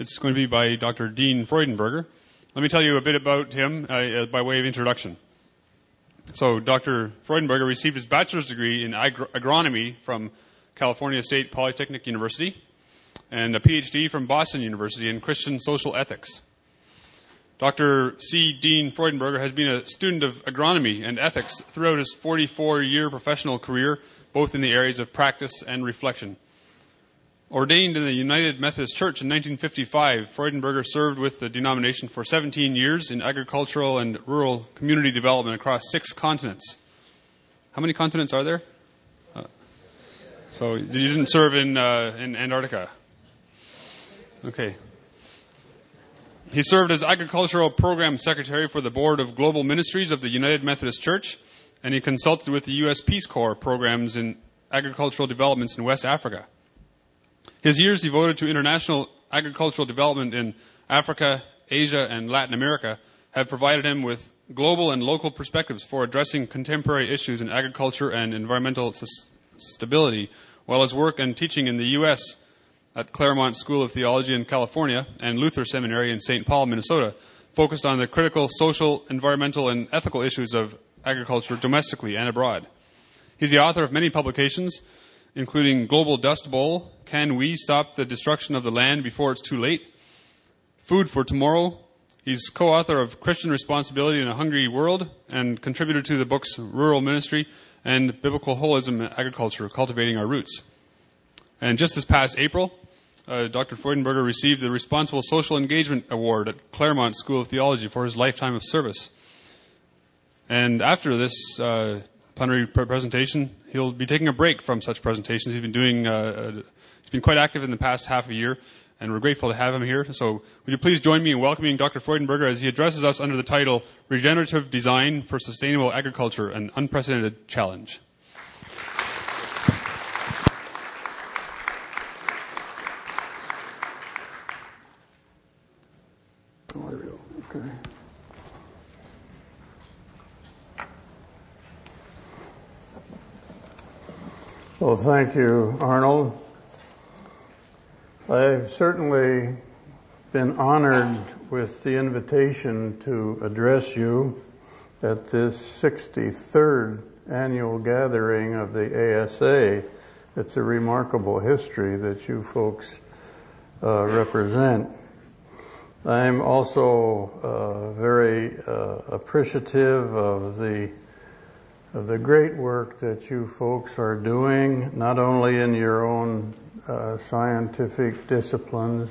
It's going to be by Dr. Dean Freudenberger. Let me tell you a bit about him uh, uh, by way of introduction. So, Dr. Freudenberger received his bachelor's degree in agro- agronomy from California State Polytechnic University and a PhD from Boston University in Christian social ethics. Dr. C. Dean Freudenberger has been a student of agronomy and ethics throughout his 44 year professional career, both in the areas of practice and reflection. Ordained in the United Methodist Church in 1955, Freudenberger served with the denomination for 17 years in agricultural and rural community development across six continents. How many continents are there? Uh, so you didn't serve in, uh, in Antarctica? Okay. He served as Agricultural Program Secretary for the Board of Global Ministries of the United Methodist Church, and he consulted with the U.S. Peace Corps programs in agricultural developments in West Africa. His years devoted to international agricultural development in Africa, Asia, and Latin America have provided him with global and local perspectives for addressing contemporary issues in agriculture and environmental stability, while his work and teaching in the U.S at Claremont School of Theology in California and Luther Seminary in St. Paul, Minnesota, focused on the critical social, environmental, and ethical issues of agriculture domestically and abroad. He's the author of many publications, including Global Dust Bowl, Can We Stop the Destruction of the Land Before It's Too Late? Food for Tomorrow. He's co-author of Christian Responsibility in a Hungry World and contributor to the books Rural Ministry and Biblical Holism in Agriculture, Cultivating Our Roots. And just this past April, uh, Dr. Freudenberger received the Responsible Social Engagement Award at Claremont School of Theology for his lifetime of service. And after this uh, plenary presentation, he'll be taking a break from such presentations. He's been doing, uh, uh, he's been quite active in the past half a year, and we're grateful to have him here. So, would you please join me in welcoming Dr. Freudenberger as he addresses us under the title Regenerative Design for Sustainable Agriculture An Unprecedented Challenge. Okay. Well, thank you, Arnold. I've certainly been honored with the invitation to address you at this 63rd annual gathering of the ASA. It's a remarkable history that you folks uh, represent. I'm also uh, very uh, appreciative of the of the great work that you folks are doing, not only in your own uh, scientific disciplines,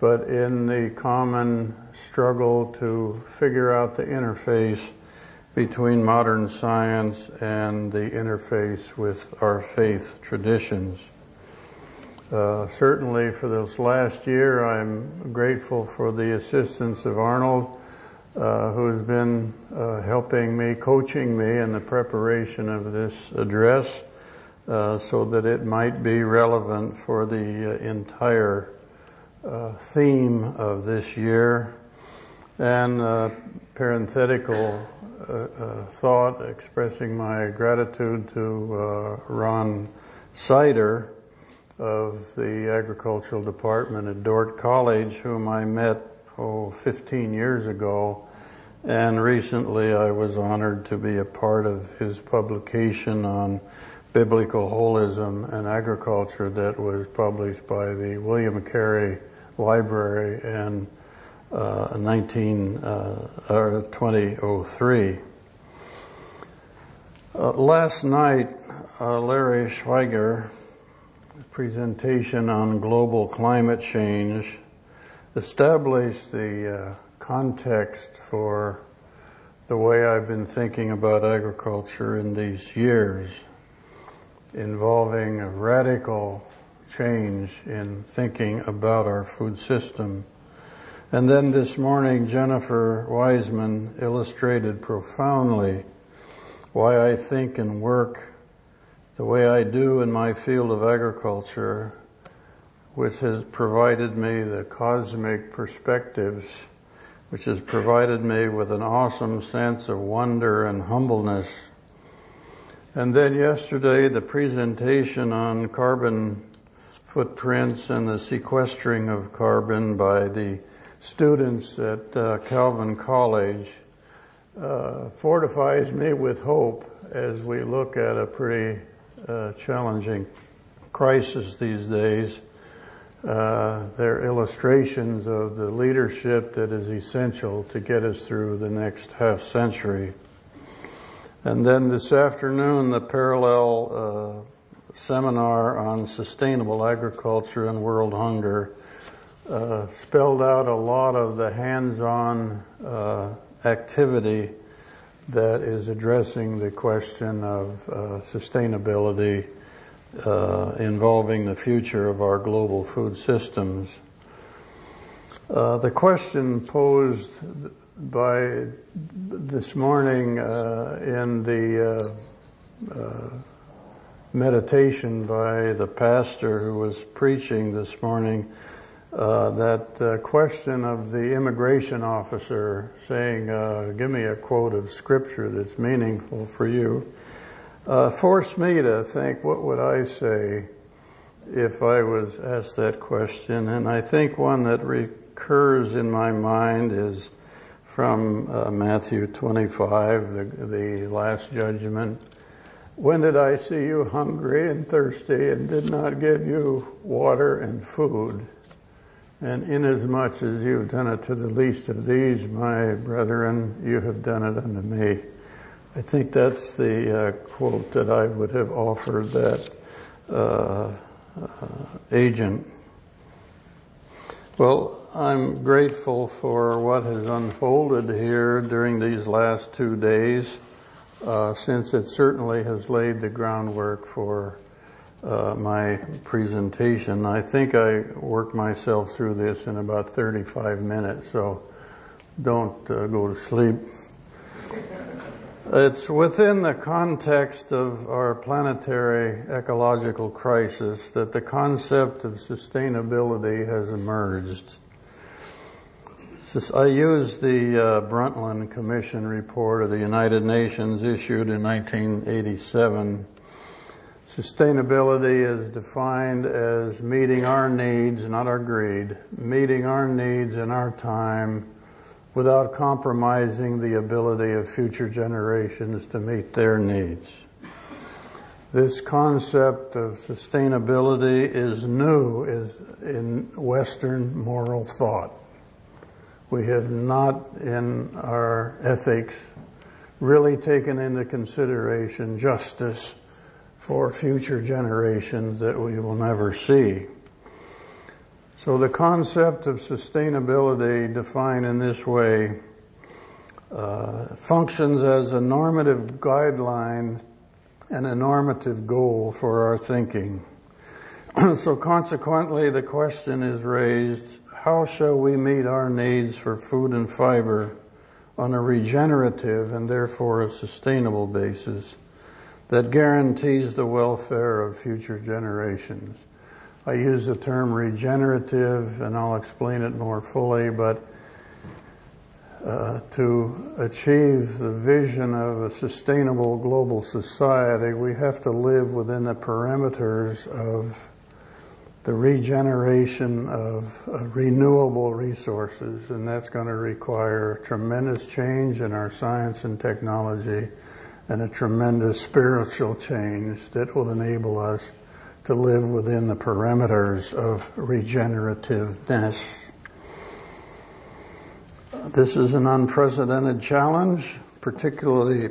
but in the common struggle to figure out the interface between modern science and the interface with our faith traditions. Uh, certainly for this last year, I'm grateful for the assistance of Arnold, uh, who's been uh, helping me, coaching me in the preparation of this address, uh, so that it might be relevant for the uh, entire theme of this year. And a parenthetical thought expressing my gratitude to Ron Sider of the agricultural department at Dordt College, whom I met, oh, 15 years ago. And recently I was honored to be a part of his publication on biblical holism and agriculture that was published by the William Carey Library in uh, 19, uh, or 2003. Uh, last night, uh, Larry Schweiger, presentation on global climate change established the uh, context for the way I've been thinking about agriculture in these years, involving a radical change in thinking about our food system. And then this morning, Jennifer Wiseman illustrated profoundly why I think and work the way I do in my field of agriculture, which has provided me the cosmic perspectives, which has provided me with an awesome sense of wonder and humbleness. And then yesterday, the presentation on carbon footprints and the sequestering of carbon by the students at uh, Calvin College uh, fortifies me with hope as we look at a pretty uh, challenging crisis these days. Uh, they're illustrations of the leadership that is essential to get us through the next half century. And then this afternoon, the parallel uh, seminar on sustainable agriculture and world hunger uh, spelled out a lot of the hands-on uh, activity that is addressing the question of uh, sustainability uh, involving the future of our global food systems. Uh, the question posed by this morning uh, in the uh, uh, meditation by the pastor who was preaching this morning uh, that question of the immigration officer saying, give me a quote of scripture that's meaningful for you, uh, forced me to think, what would I say if I was asked that question? And I think one that recurs in my mind is from uh, Matthew 25, the, the last judgment. When did I see you hungry and thirsty and did not give you water and food? And inasmuch as you've done it to the least of these, my brethren, you have done it unto me. I think that's the uh, quote that I would have offered that uh, uh, agent. Well, I'm grateful for what has unfolded here during these last two days, uh, since it certainly has laid the groundwork for uh, my presentation. I think I worked myself through this in about 35 minutes, so don't uh, go to sleep. It's within the context of our planetary ecological crisis that the concept of sustainability has emerged. I use the uh, Brundtland Commission report of the United Nations issued in 1987 Sustainability is defined as meeting our needs, not our greed, meeting our needs in our time without compromising the ability of future generations to meet their needs. This concept of sustainability is new is in Western moral thought. We have not in our ethics really taken into consideration justice for future generations that we will never see. So the concept of sustainability defined in this way uh, functions as a normative guideline and a normative goal for our thinking. so consequently the question is raised, how shall we meet our needs for food and fiber on a regenerative and therefore a sustainable basis? that guarantees the welfare of future generations. I use the term regenerative and I'll explain it more fully, but uh, to achieve the vision of a sustainable global society, we have to live within the parameters of the regeneration of uh, renewable resources, and that's going to require tremendous change in our science and technology and a tremendous spiritual change that will enable us to live within the parameters of regenerativeness. This is an unprecedented challenge, particularly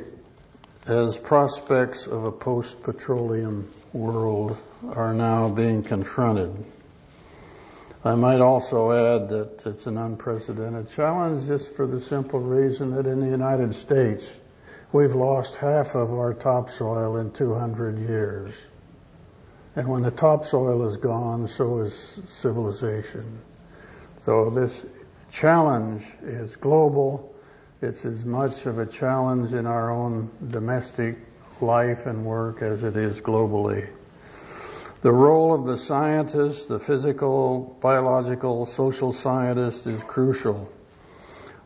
as prospects of a post-petroleum world are now being confronted. I might also add that it's an unprecedented challenge just for the simple reason that in the United States, We've lost half of our topsoil in 200 years. And when the topsoil is gone, so is civilization. So this challenge is global. It's as much of a challenge in our own domestic life and work as it is globally. The role of the scientist, the physical, biological, social scientist is crucial.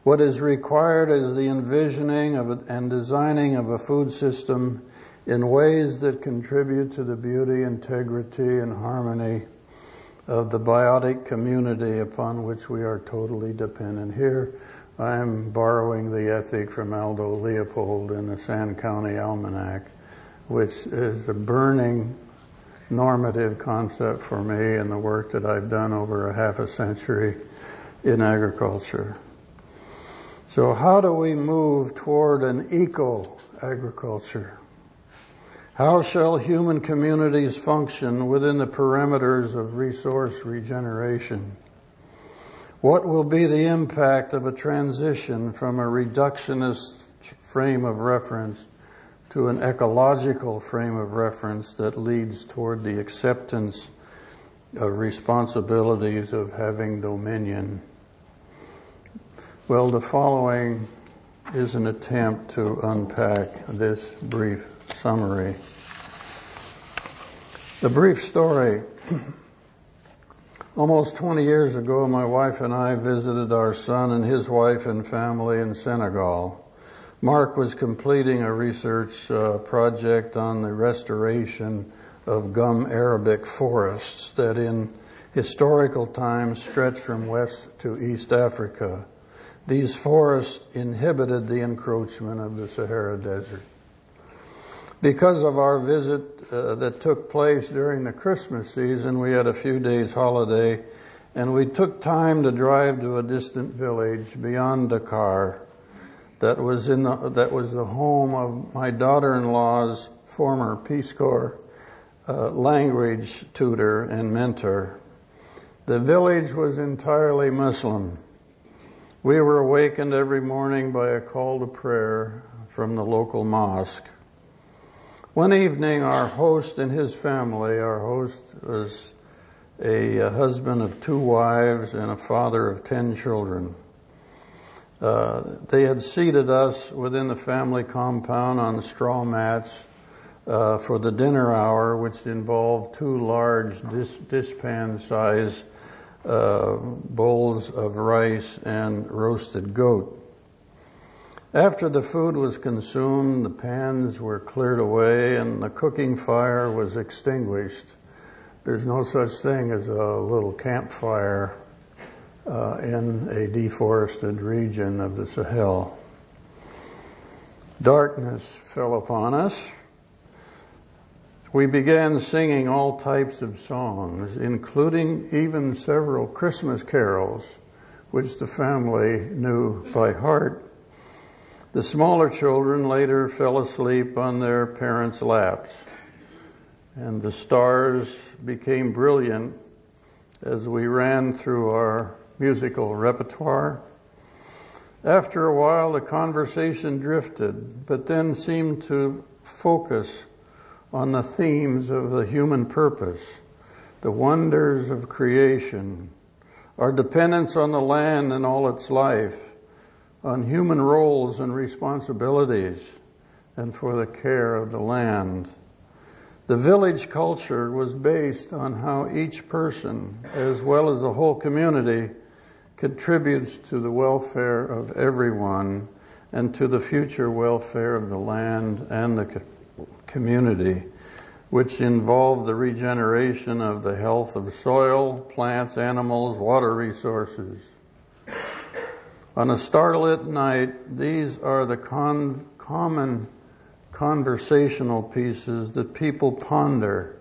What is required is the envisioning of and designing of a food system in ways that contribute to the beauty, integrity, and harmony of the biotic community upon which we are totally dependent. Here, I'm borrowing the ethic from Aldo Leopold in the Sand County Almanac, which is a burning normative concept for me in the work that I've done over a half a century in agriculture. So how do we move toward an eco agriculture? How shall human communities function within the parameters of resource regeneration? What will be the impact of a transition from a reductionist frame of reference to an ecological frame of reference that leads toward the acceptance of responsibilities of having dominion? Well, the following is an attempt to unpack this brief summary. The brief story. Almost 20 years ago, my wife and I visited our son and his wife and family in Senegal. Mark was completing a research uh, project on the restoration of gum arabic forests that in historical times stretched from west to east Africa. These forests inhibited the encroachment of the Sahara Desert. Because of our visit uh, that took place during the Christmas season, we had a few days holiday and we took time to drive to a distant village beyond Dakar that was in the, that was the home of my daughter-in-law's former Peace Corps uh, language tutor and mentor. The village was entirely Muslim. We were awakened every morning by a call to prayer from the local mosque. One evening, our host and his family, our host was a, husband of two wives and a father of ten children. Uh, they had seated us within the family compound on straw mats uh, for the dinner hour, which involved two large dish, dishpan size uh, bowls of rice and roasted goat. After the food was consumed, the pans were cleared away and the cooking fire was extinguished. There's no such thing as a little campfire uh, in a deforested region of the Sahel. Darkness fell upon us we began singing all types of songs, including even several Christmas carols, which the family knew by heart. The smaller children later fell asleep on their parents' laps, and the stars became brilliant as we ran through our musical repertoire. After a while, the conversation drifted, but then seemed to focus on the themes of the human purpose, the wonders of creation, our dependence on the land and all its life, on human roles and responsibilities, and for the care of the land. The village culture was based on how each person, as well as the whole community, contributes to the welfare of everyone and to the future welfare of the land and the community, which involved the regeneration of the health of soil, plants, animals, water resources. On a starlit night, these are the con- common conversational pieces that people ponder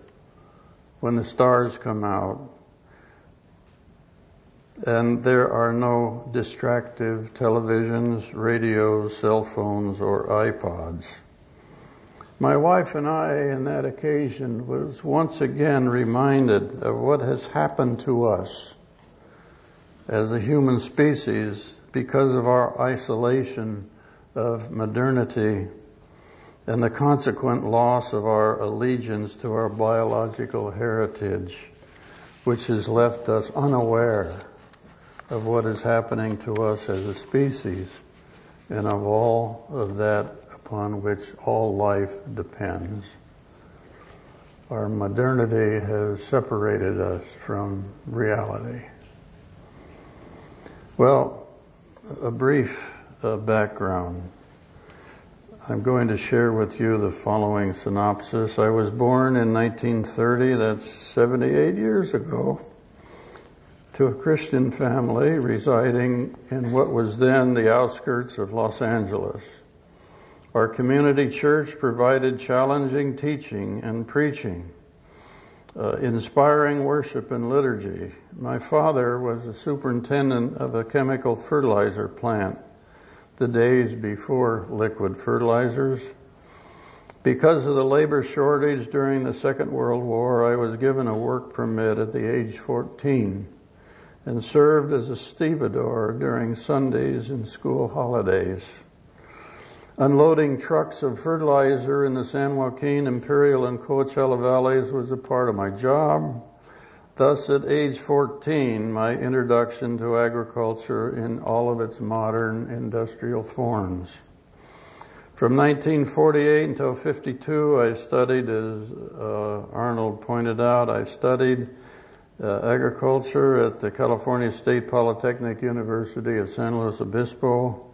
when the stars come out. And there are no distractive televisions, radios, cell phones, or iPods. My wife and I, in that occasion, was once again reminded of what has happened to us as a human species because of our isolation of modernity and the consequent loss of our allegiance to our biological heritage, which has left us unaware of what is happening to us as a species and of all of that upon which all life depends. Our modernity has separated us from reality. Well, a brief uh, background. I'm going to share with you the following synopsis. I was born in 1930, that's 78 years ago, to a Christian family residing in what was then the outskirts of Los Angeles. Our community church provided challenging teaching and preaching, uh, inspiring worship and liturgy. My father was a superintendent of a chemical fertilizer plant the days before liquid fertilizers. Because of the labor shortage during the Second World War, I was given a work permit at the age 14 and served as a stevedore during Sundays and school holidays. Unloading trucks of fertilizer in the San Joaquin, Imperial, and Coachella valleys was a part of my job. Thus, at age 14, my introduction to agriculture in all of its modern industrial forms. From 1948 until 52, I studied, as uh, Arnold pointed out, I studied uh, agriculture at the California State Polytechnic University of San Luis Obispo.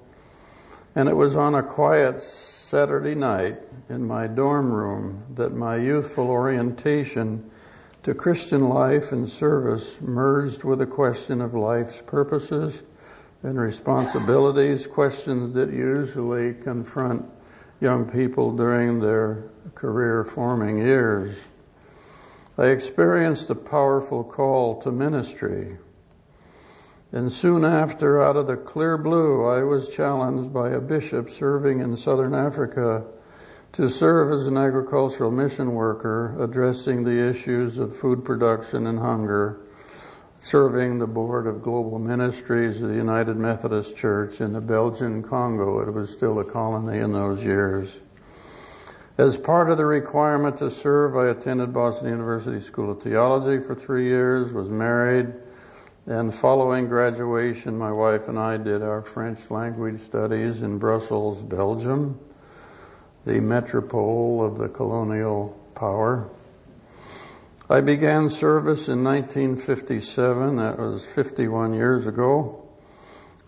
And it was on a quiet Saturday night in my dorm room that my youthful orientation to Christian life and service merged with a question of life's purposes and responsibilities, questions that usually confront young people during their career forming years. I experienced a powerful call to ministry. And soon after, out of the clear blue, I was challenged by a bishop serving in southern Africa to serve as an agricultural mission worker addressing the issues of food production and hunger, serving the board of global ministries of the United Methodist Church in the Belgian Congo. It was still a colony in those years. As part of the requirement to serve, I attended Boston University School of Theology for three years, was married, and following graduation, my wife and I did our French language studies in Brussels, Belgium, the metropole of the colonial power. I began service in 1957, that was 51 years ago,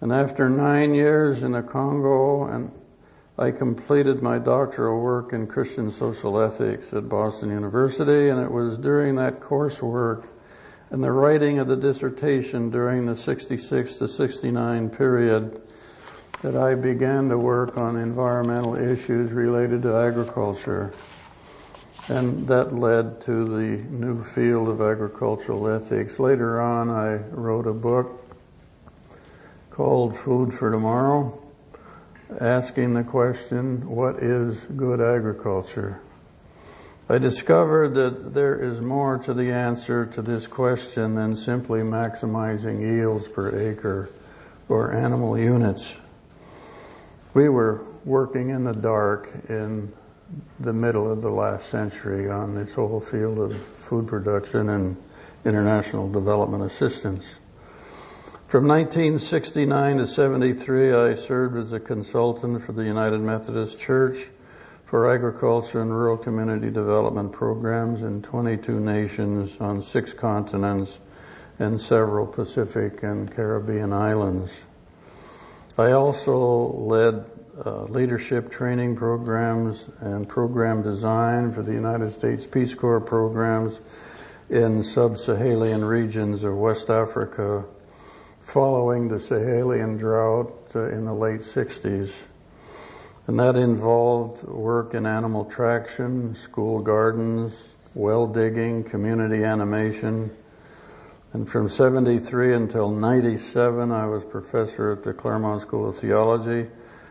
and after nine years in the Congo and I completed my doctoral work in Christian social ethics at Boston University, and it was during that coursework and the writing of the dissertation during the 66 to 69 period that I began to work on environmental issues related to agriculture. And that led to the new field of agricultural ethics. Later on, I wrote a book called Food for Tomorrow asking the question, what is good agriculture? I discovered that there is more to the answer to this question than simply maximizing yields per acre or animal units. We were working in the dark in the middle of the last century on this whole field of food production and international development assistance. From 1969 to 73, I served as a consultant for the United Methodist Church for agriculture and rural community development programs in 22 nations on six continents and several Pacific and Caribbean islands. I also led uh, leadership training programs and program design for the United States Peace Corps programs in sub-Saharan regions of West Africa, following the Sahelian drought uh, in the late 60s. And that involved work in animal traction, school gardens, well digging, community animation. And from 73 until 97, I was professor at the Claremont School of Theology,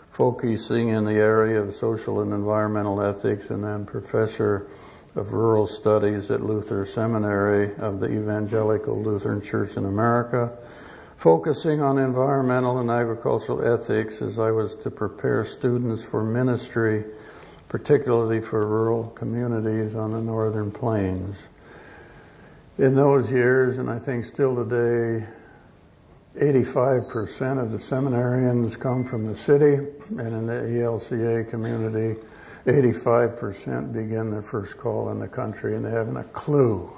focusing in the area of social and environmental ethics, and then professor of rural studies at Luther Seminary of the Evangelical Lutheran Church in America focusing on environmental and agricultural ethics as I was to prepare students for ministry, particularly for rural communities on the northern plains. In those years, and I think still today, 85% of the seminarians come from the city, and in the ELCA community, 85% begin their first call in the country and they haven't a clue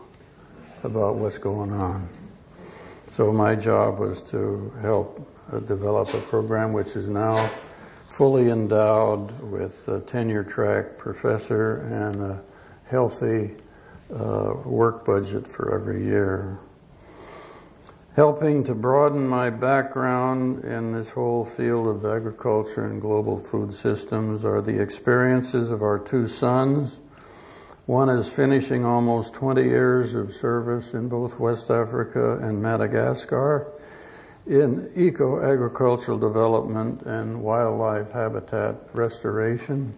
about what's going on. So my job was to help uh, develop a program which is now fully endowed with a tenure track professor and a healthy uh, work budget for every year. Helping to broaden my background in this whole field of agriculture and global food systems are the experiences of our two sons. One is finishing almost 20 years of service in both West Africa and Madagascar in eco-agricultural development and wildlife habitat restoration.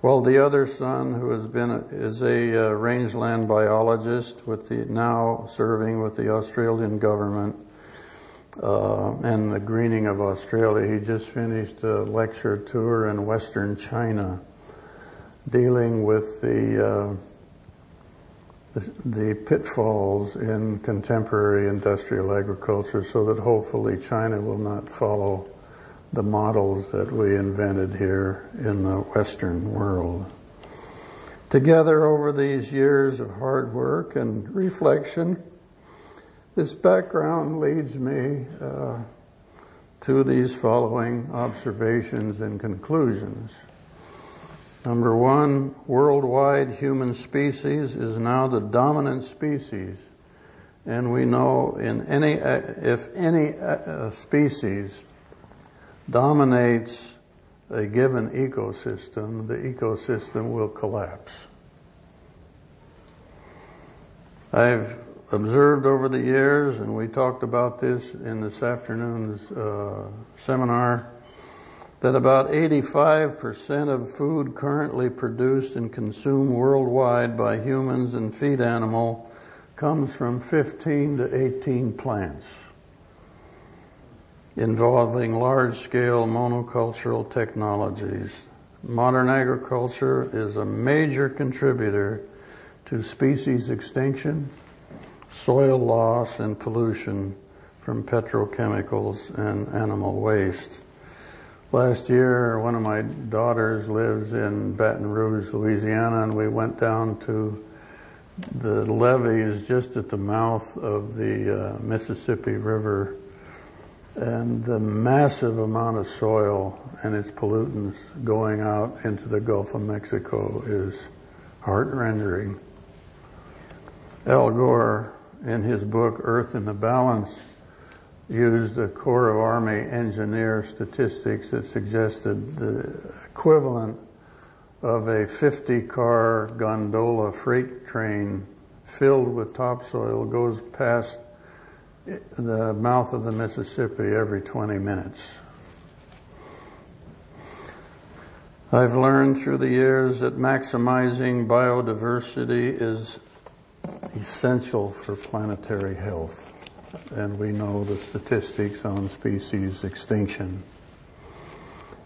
While the other son, who has been is a uh, rangeland biologist with the now serving with the Australian government uh, and the greening of Australia, he just finished a lecture tour in Western China, dealing with the uh, the pitfalls in contemporary industrial agriculture so that hopefully China will not follow the models that we invented here in the Western world. Together over these years of hard work and reflection, this background leads me uh, to these following observations and conclusions. Number one, worldwide human species is now the dominant species. And we know in any, if any uh, species dominates a given ecosystem, the ecosystem will collapse. I've observed over the years, and we talked about this in this afternoon's uh, seminar, that about 85% of food currently produced and consumed worldwide by humans and feed animal comes from 15 to 18 plants involving large-scale monocultural technologies. Modern agriculture is a major contributor to species extinction, soil loss, and pollution from petrochemicals and animal waste. Last year, one of my daughters lives in Baton Rouge, Louisiana, and we went down to the levees just at the mouth of the uh, Mississippi River and the massive amount of soil and its pollutants going out into the Gulf of Mexico is heart-rendering. Al Gore, in his book Earth in the Balance, used a Corps of Army engineer statistics that suggested the equivalent of a 50 car gondola freight train filled with topsoil goes past the mouth of the Mississippi every 20 minutes. I've learned through the years that maximizing biodiversity is essential for planetary health and we know the statistics on species extinction.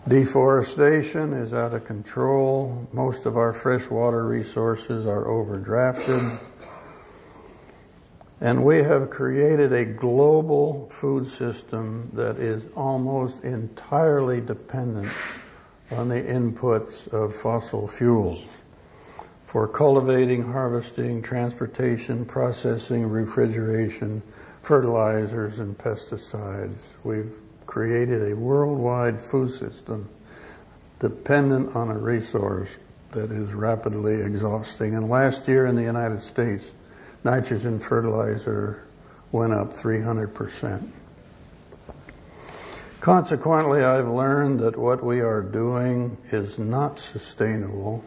Deforestation is out of control. Most of our freshwater resources are overdrafted. And we have created a global food system that is almost entirely dependent on the inputs of fossil fuels for cultivating, harvesting, transportation, processing, refrigeration, fertilizers and pesticides. We've created a worldwide food system dependent on a resource that is rapidly exhausting. And last year in the United States, nitrogen fertilizer went up 300%. Consequently, I've learned that what we are doing is not sustainable.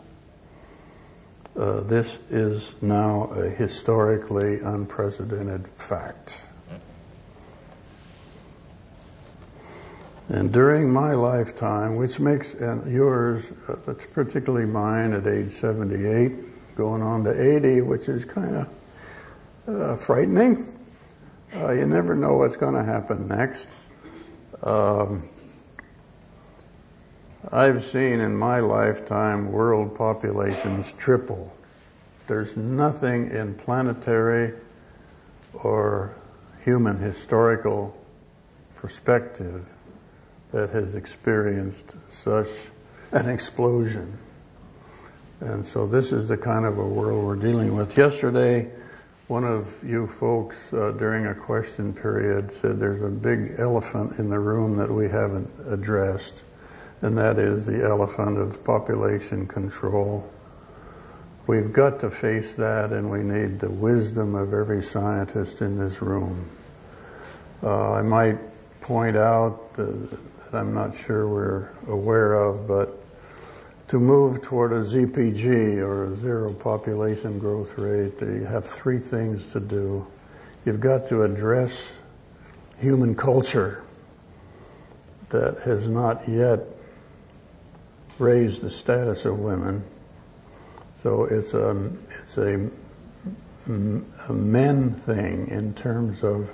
Uh, this is now a historically unprecedented fact. And during my lifetime, which makes yours, uh, particularly mine at age 78, going on to 80, which is kind of uh, frightening. Uh, you never know what's going to happen next. Um, I've seen in my lifetime world populations triple. There's nothing in planetary or human historical perspective that has experienced such an explosion. And so this is the kind of a world we're dealing with. Yesterday, one of you folks uh, during a question period said there's a big elephant in the room that we haven't addressed, and that is the elephant of population control. We've got to face that and we need the wisdom of every scientist in this room Uh, I might point out uh, that I'm not sure we're aware of, but to move toward a ZPG or a zero population growth rate, you have three things to do. You've got to address human culture that has not yet raised the status of women. So it's a, it's a, a men thing in terms of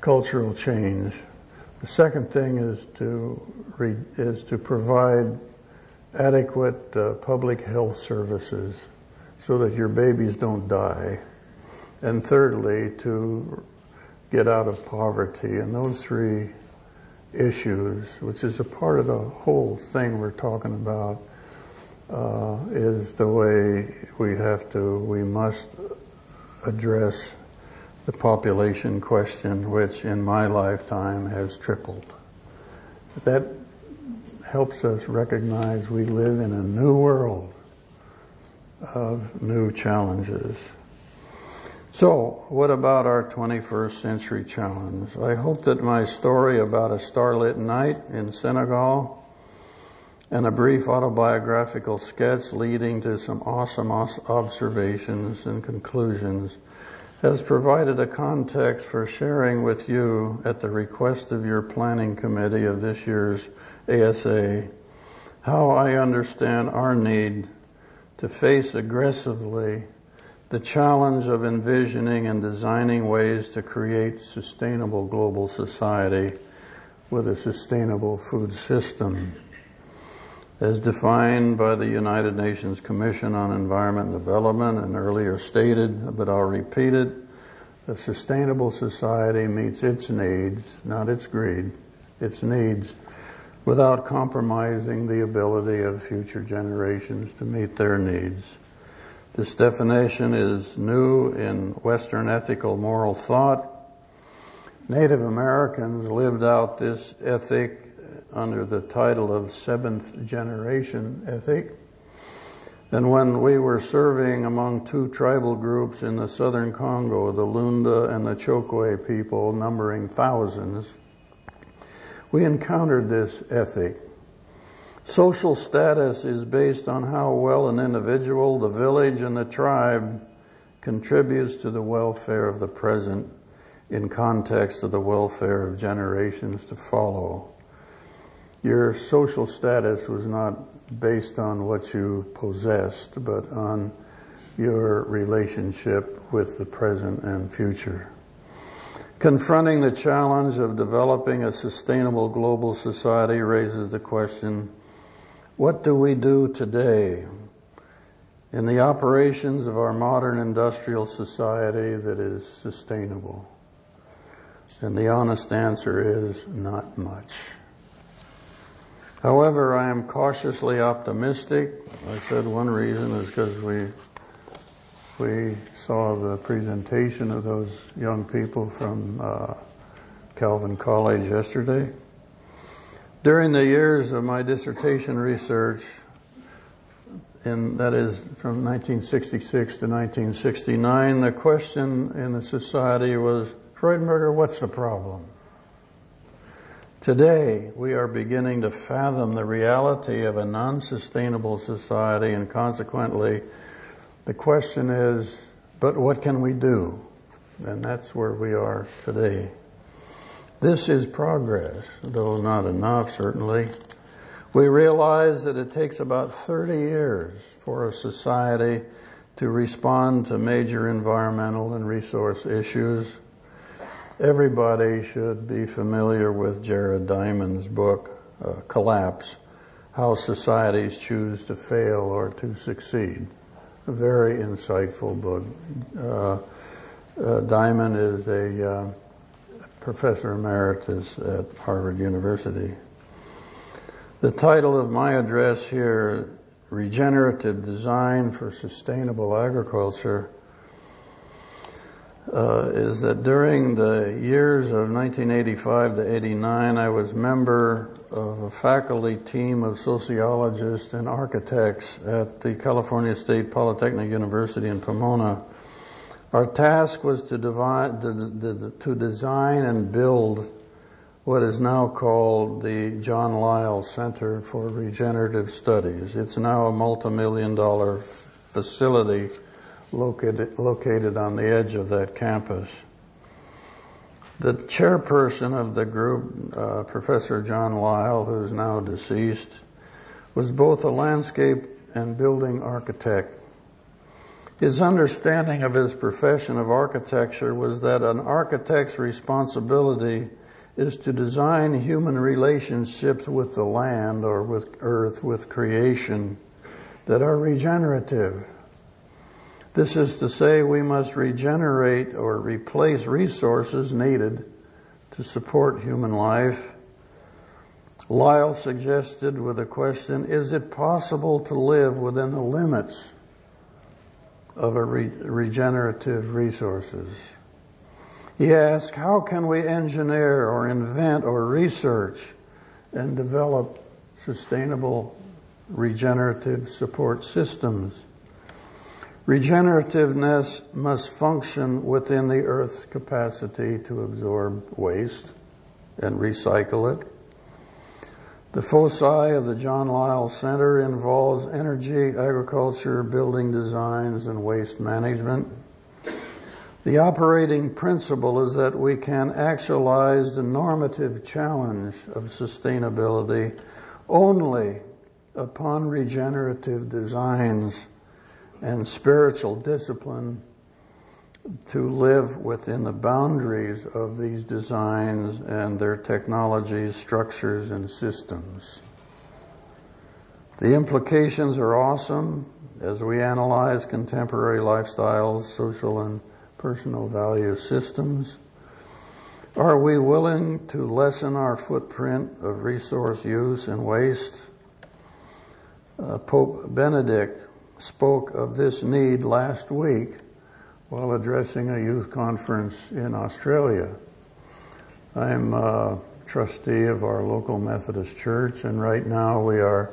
cultural change. The second thing is to re, is to provide adequate uh, public health services so that your babies don't die. And thirdly, to get out of poverty. And those three issues, which is a part of the whole thing we're talking about, uh, is the way we have to, we must address the population question, which in my lifetime has tripled. That helps us recognize we live in a new world of new challenges. So, what about our 21st century challenge? I hope that my story about a starlit night in Senegal and a brief autobiographical sketch leading to some awesome observations and conclusions has provided a context for sharing with you at the request of your planning committee of this year's ASA how I understand our need to face aggressively the challenge of envisioning and designing ways to create sustainable global society with a sustainable food system. As defined by the United Nations Commission on Environment and Development and earlier stated, but I'll repeat it, a sustainable society meets its needs, not its greed, its needs, without compromising the ability of future generations to meet their needs. This definition is new in Western ethical moral thought. Native Americans lived out this ethic under the title of seventh generation ethic. And when we were serving among two tribal groups in the southern Congo, the Lunda and the Chokwe people, numbering thousands, we encountered this ethic. Social status is based on how well an individual, the village, and the tribe contributes to the welfare of the present in context of the welfare of generations to follow. Your social status was not based on what you possessed, but on your relationship with the present and future. Confronting the challenge of developing a sustainable global society raises the question, what do we do today in the operations of our modern industrial society that is sustainable? And the honest answer is not much. However, I am cautiously optimistic. I said one reason is because we we saw the presentation of those young people from uh, Calvin College yesterday. During the years of my dissertation research, and that is from 1966 to 1969, the question in the society was, Freudenberger, what's the problem? Today, we are beginning to fathom the reality of a non-sustainable society and consequently, the question is, but what can we do? And that's where we are today. This is progress, though not enough, certainly. We realize that it takes about 30 years for a society to respond to major environmental and resource issues. Everybody should be familiar with Jared Diamond's book, uh, Collapse, How Societies Choose to Fail or to Succeed. A very insightful book. Uh, uh, Diamond is a uh, professor emeritus at Harvard University. The title of my address here, Regenerative Design for Sustainable Agriculture, uh, is that during the years of 1985 to 89, I was member of a faculty team of sociologists and architects at the California State Polytechnic University in Pomona Our task was to, divide, to design and build what is now called the John Lyle Center for Regenerative Studies. It's now a multi-million dollar facility located, located on the edge of that campus. The chairperson of the group, uh, Professor John Lyle, who is now deceased, was both a landscape and building architect. His understanding of his profession of architecture was that an architect's responsibility is to design human relationships with the land or with earth, with creation, that are regenerative. This is to say we must regenerate or replace resources needed to support human life. Lyle suggested with a question, is it possible to live within the limits of a re- regenerative resources. He asked, how can we engineer or invent or research and develop sustainable regenerative support systems? Regenerativeness must function within the Earth's capacity to absorb waste and recycle it the foci of the John Lyle Center involves energy, agriculture, building designs, and waste management. The operating principle is that we can actualize the normative challenge of sustainability only upon regenerative designs and spiritual discipline to live within the boundaries of these designs and their technologies, structures, and systems. The implications are awesome as we analyze contemporary lifestyles, social and personal value systems. Are we willing to lessen our footprint of resource use and waste? Uh, Pope Benedict spoke of this need last week while addressing a youth conference in Australia. I'm a trustee of our local Methodist church and right now we are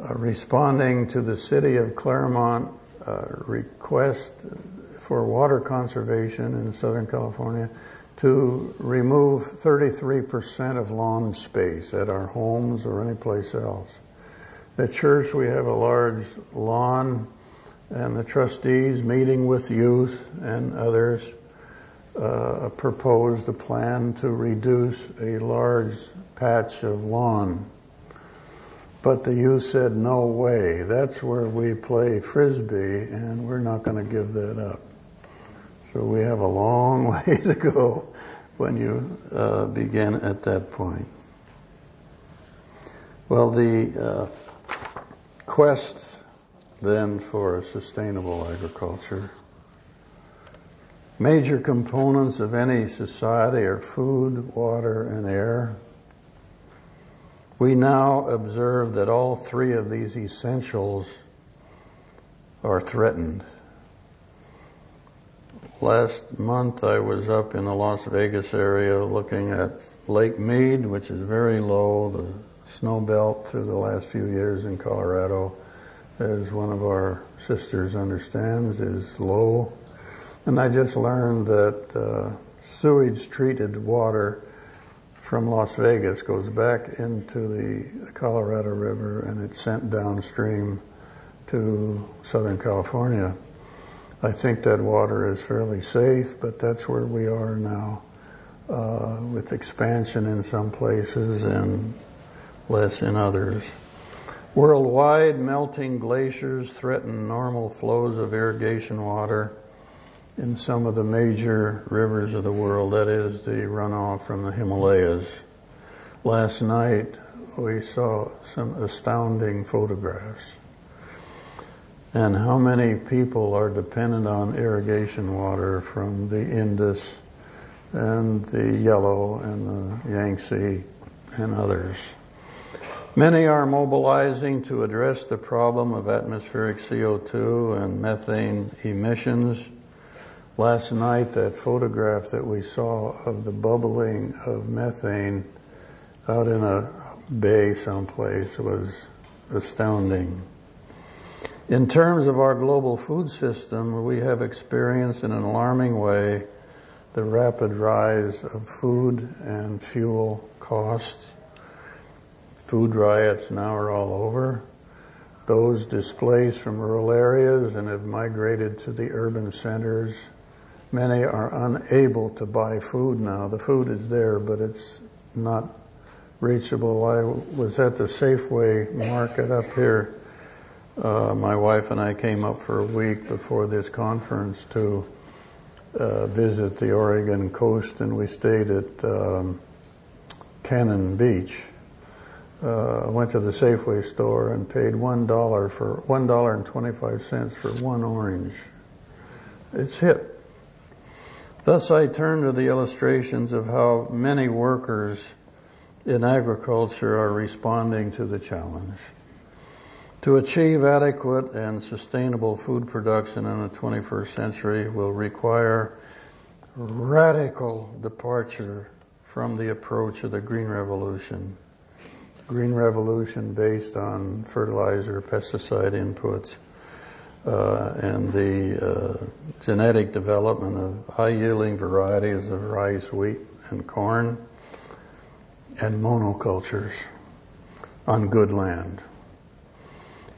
uh, responding to the city of Claremont uh, request for water conservation in Southern California to remove 33% of lawn space at our homes or any place else. At church we have a large lawn and the trustees meeting with youth and others uh, proposed a plan to reduce a large patch of lawn. But the youth said, no way, that's where we play frisbee and we're not going to give that up. So we have a long way to go when you uh, begin at that point. Well, the uh, quest then for a sustainable agriculture. Major components of any society are food, water, and air. We now observe that all three of these essentials are threatened. Last month I was up in the Las Vegas area looking at Lake Mead, which is very low, the snow belt through the last few years in Colorado as one of our sisters understands, is low. And I just learned that uh, sewage treated water from Las Vegas goes back into the Colorado River and it's sent downstream to Southern California. I think that water is fairly safe, but that's where we are now uh, with expansion in some places and less in others. Worldwide, melting glaciers threaten normal flows of irrigation water in some of the major rivers of the world, that is the runoff from the Himalayas. Last night, we saw some astounding photographs. And how many people are dependent on irrigation water from the Indus and the Yellow and the Yangtze and others. Many are mobilizing to address the problem of atmospheric CO2 and methane emissions. Last night, that photograph that we saw of the bubbling of methane out in a bay someplace was astounding. In terms of our global food system, we have experienced in an alarming way the rapid rise of food and fuel costs. Food riots now are all over. Those displaced from rural areas and have migrated to the urban centers, many are unable to buy food now. The food is there, but it's not reachable. I was at the Safeway market up here. Uh, my wife and I came up for a week before this conference to uh, visit the Oregon coast, and we stayed at um, Cannon Beach. Uh, went to the Safeway store and paid one dollar for one dollar and twenty-five cents for one orange. It's hit. Thus, I turn to the illustrations of how many workers in agriculture are responding to the challenge. To achieve adequate and sustainable food production in the 21st century will require radical departure from the approach of the Green Revolution. Green Revolution based on fertilizer, pesticide inputs, uh, and the uh, genetic development of high yielding varieties of rice, wheat, and corn, and monocultures on good land.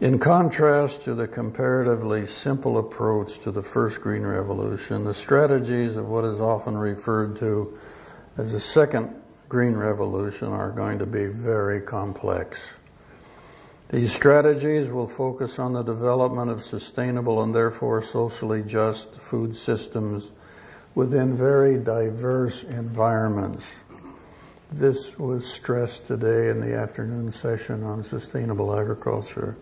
In contrast to the comparatively simple approach to the first Green Revolution, the strategies of what is often referred to as the second Green Revolution are going to be very complex. These strategies will focus on the development of sustainable and therefore socially just food systems within very diverse environments. This was stressed today in the afternoon session on sustainable agriculture.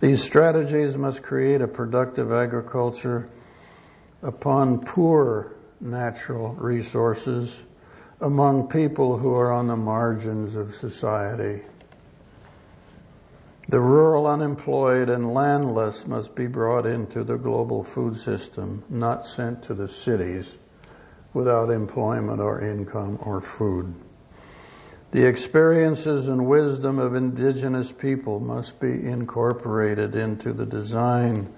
These strategies must create a productive agriculture upon poor natural resources among people who are on the margins of society. The rural unemployed and landless must be brought into the global food system, not sent to the cities without employment or income or food. The experiences and wisdom of indigenous people must be incorporated into the design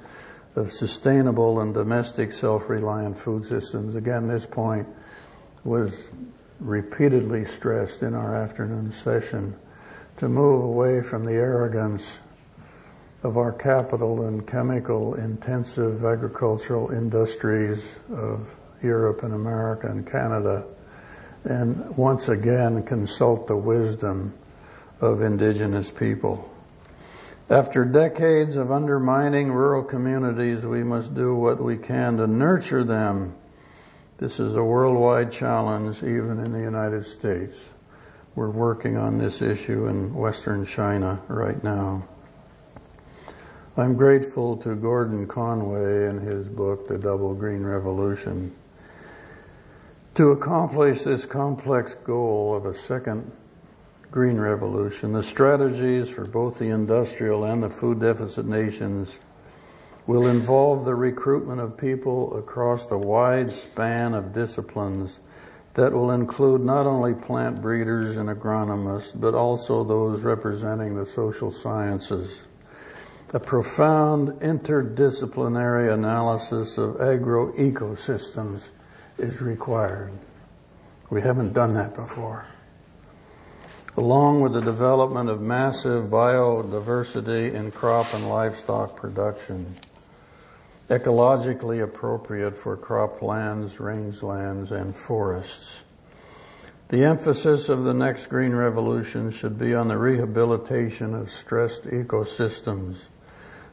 of sustainable and domestic self-reliant food systems. Again, this point was repeatedly stressed in our afternoon session to move away from the arrogance of our capital and chemical intensive agricultural industries of Europe and America and Canada and once again consult the wisdom of indigenous people. After decades of undermining rural communities, we must do what we can to nurture them. This is a worldwide challenge, even in the United States. We're working on this issue in Western China right now. I'm grateful to Gordon Conway in his book, The Double Green Revolution, to accomplish this complex goal of a second green revolution, the strategies for both the industrial and the food deficit nations will involve the recruitment of people across the wide span of disciplines that will include not only plant breeders and agronomists, but also those representing the social sciences. A profound interdisciplinary analysis of agroecosystems is required. We haven't done that before. Along with the development of massive biodiversity in crop and livestock production, ecologically appropriate for croplands, rangelands, and forests. The emphasis of the next green revolution should be on the rehabilitation of stressed ecosystems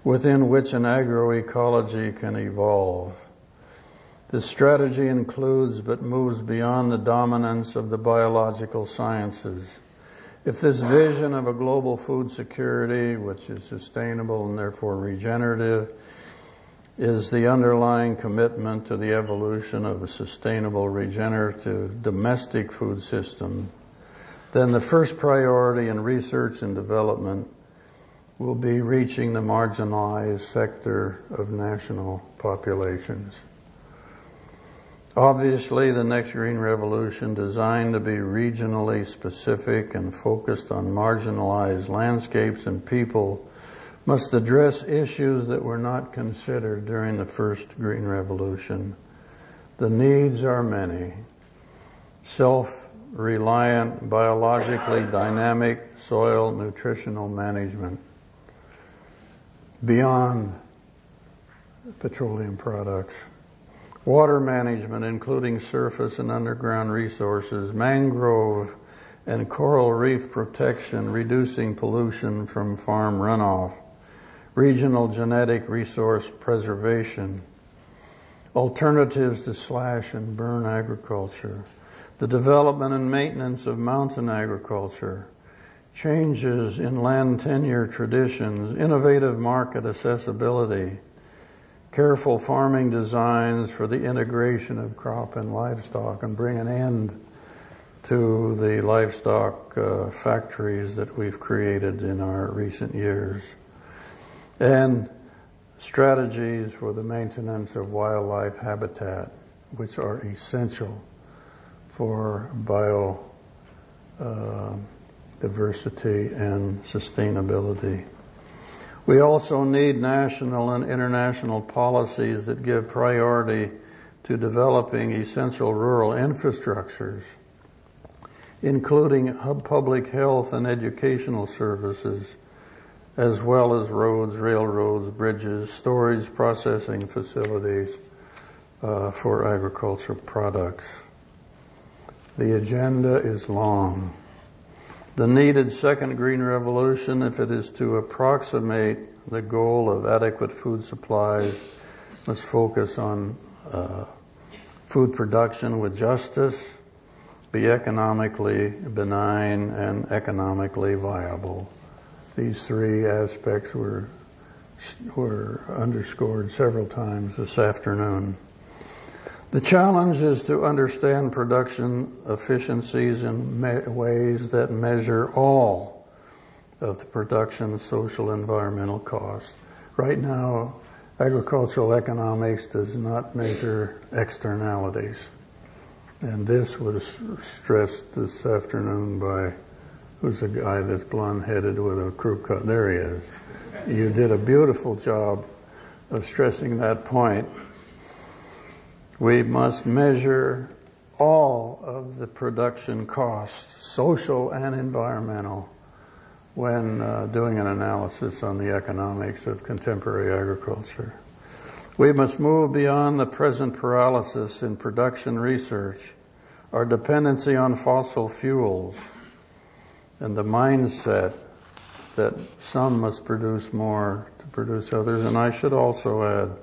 within which an agroecology can evolve. This strategy includes but moves beyond the dominance of the biological sciences. If this vision of a global food security, which is sustainable and therefore regenerative, is the underlying commitment to the evolution of a sustainable regenerative domestic food system, then the first priority in research and development will be reaching the marginalized sector of national populations. Obviously, the next Green Revolution, designed to be regionally specific and focused on marginalized landscapes and people, must address issues that were not considered during the first Green Revolution. The needs are many. Self-reliant, biologically dynamic soil nutritional management beyond petroleum products. Water management, including surface and underground resources, mangrove and coral reef protection, reducing pollution from farm runoff, regional genetic resource preservation, alternatives to slash and burn agriculture, the development and maintenance of mountain agriculture, changes in land tenure traditions, innovative market accessibility, careful farming designs for the integration of crop and livestock and bring an end to the livestock uh, factories that we've created in our recent years and strategies for the maintenance of wildlife habitat, which are essential for bio uh, and sustainability. We also need national and international policies that give priority to developing essential rural infrastructures, including public health and educational services, as well as roads, railroads, bridges, storage, processing facilities uh, for agricultural products. The agenda is long. The needed second green revolution, if it is to approximate the goal of adequate food supplies, must focus on uh, food production with justice, be economically benign and economically viable. These three aspects were, were underscored several times this afternoon. The challenge is to understand production efficiencies in me- ways that measure all of the production social environmental costs. Right now, agricultural economics does not measure externalities. And this was stressed this afternoon by who's the guy that's blonde headed with a crew cut. There he is. You did a beautiful job of stressing that point. We must measure all of the production costs, social and environmental, when uh, doing an analysis on the economics of contemporary agriculture. We must move beyond the present paralysis in production research, our dependency on fossil fuels, and the mindset that some must produce more to produce others. And I should also add,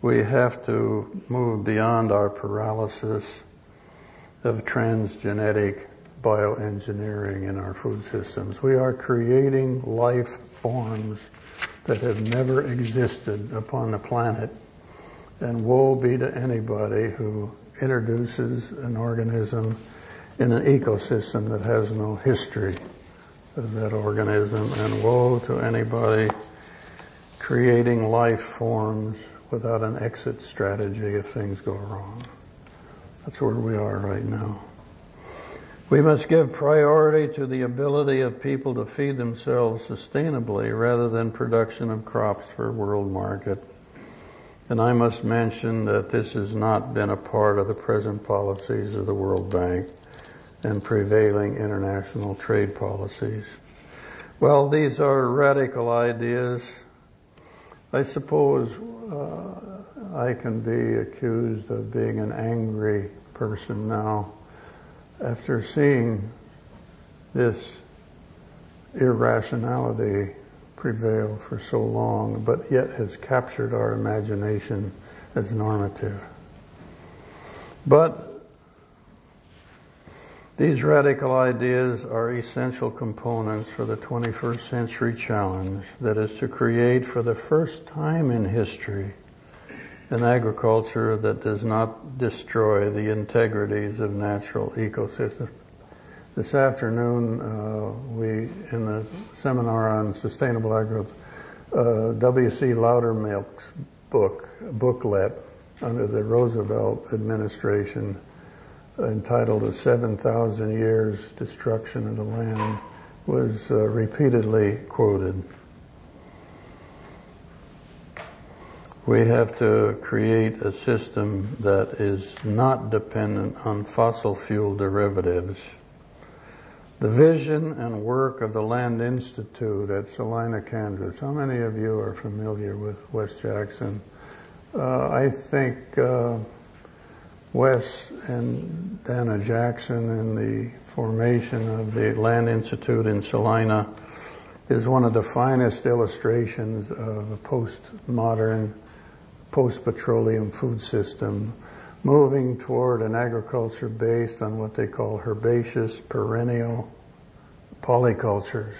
we have to move beyond our paralysis of transgenetic bioengineering in our food systems. We are creating life forms that have never existed upon the planet. And woe be to anybody who introduces an organism in an ecosystem that has no history of that organism, and woe to anybody creating life forms without an exit strategy if things go wrong. That's where we are right now. We must give priority to the ability of people to feed themselves sustainably rather than production of crops for world market. And I must mention that this has not been a part of the present policies of the World Bank and prevailing international trade policies. Well, these are radical ideas. I suppose uh, I can be accused of being an angry person now after seeing this irrationality prevail for so long, but yet has captured our imagination as normative. But these radical ideas are essential components for the 21st century challenge that is to create for the first time in history an agriculture that does not destroy the integrities of natural ecosystems. This afternoon, uh, we, in the seminar on sustainable agriculture, uh, W.C. Lowdermilk's book, booklet under the Roosevelt administration entitled A 7,000 Years Destruction of the Land was uh, repeatedly quoted. We have to create a system that is not dependent on fossil fuel derivatives. The vision and work of the Land Institute at Salina, Kansas. How many of you are familiar with Wes Jackson? Uh, I think uh, Wes and Dana Jackson in the formation of the Land Institute in Salina is one of the finest illustrations of a postmodern, post-petroleum food system moving toward an agriculture based on what they call herbaceous perennial polycultures.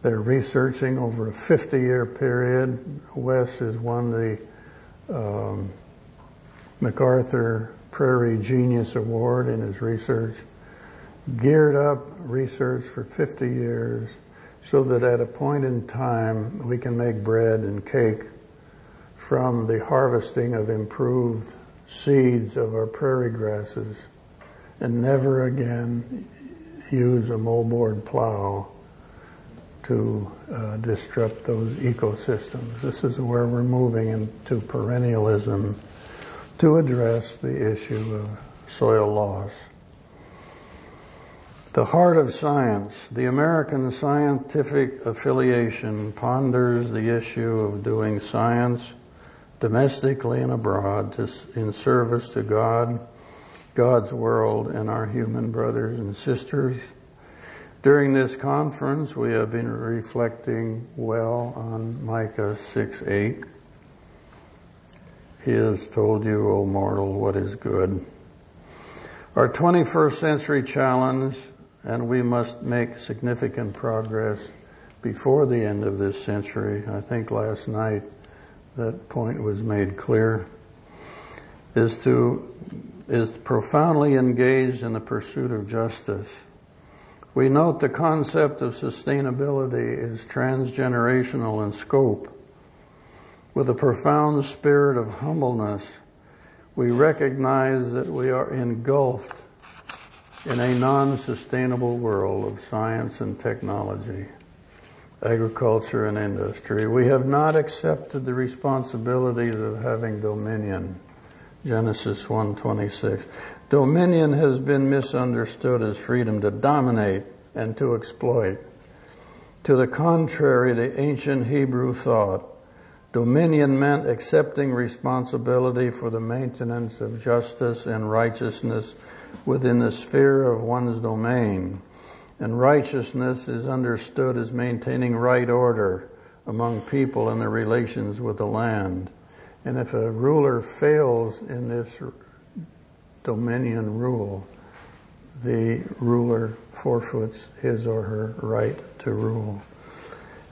They're researching over a 50 year period. Wes has won the um, MacArthur Prairie Genius Award in his research. Geared up research for 50 years so that at a point in time we can make bread and cake from the harvesting of improved seeds of our prairie grasses and never again use a moldboard plow to uh, disrupt those ecosystems. This is where we're moving into perennialism to address the issue of soil loss. The heart of science, the American Scientific Affiliation ponders the issue of doing science domestically and abroad to, in service to God, God's world, and our human brothers and sisters. During this conference, we have been reflecting well on Micah 6 8. He has told you, O mortal, what is good. Our 21st century challenge, and we must make significant progress before the end of this century. I think last night that point was made clear, is to is profoundly engaged in the pursuit of justice. We note the concept of sustainability is transgenerational in scope. With a profound spirit of humbleness, we recognize that we are engulfed in a non-sustainable world of science and technology agriculture and industry. We have not accepted the responsibilities of having dominion. Genesis 1:26. Dominion has been misunderstood as freedom to dominate and to exploit. To the contrary, the ancient Hebrew thought dominion meant accepting responsibility for the maintenance of justice and righteousness within the sphere of one's domain. And righteousness is understood as maintaining right order among people and their relations with the land. And if a ruler fails in this dominion rule, the ruler forfeits his or her right to rule.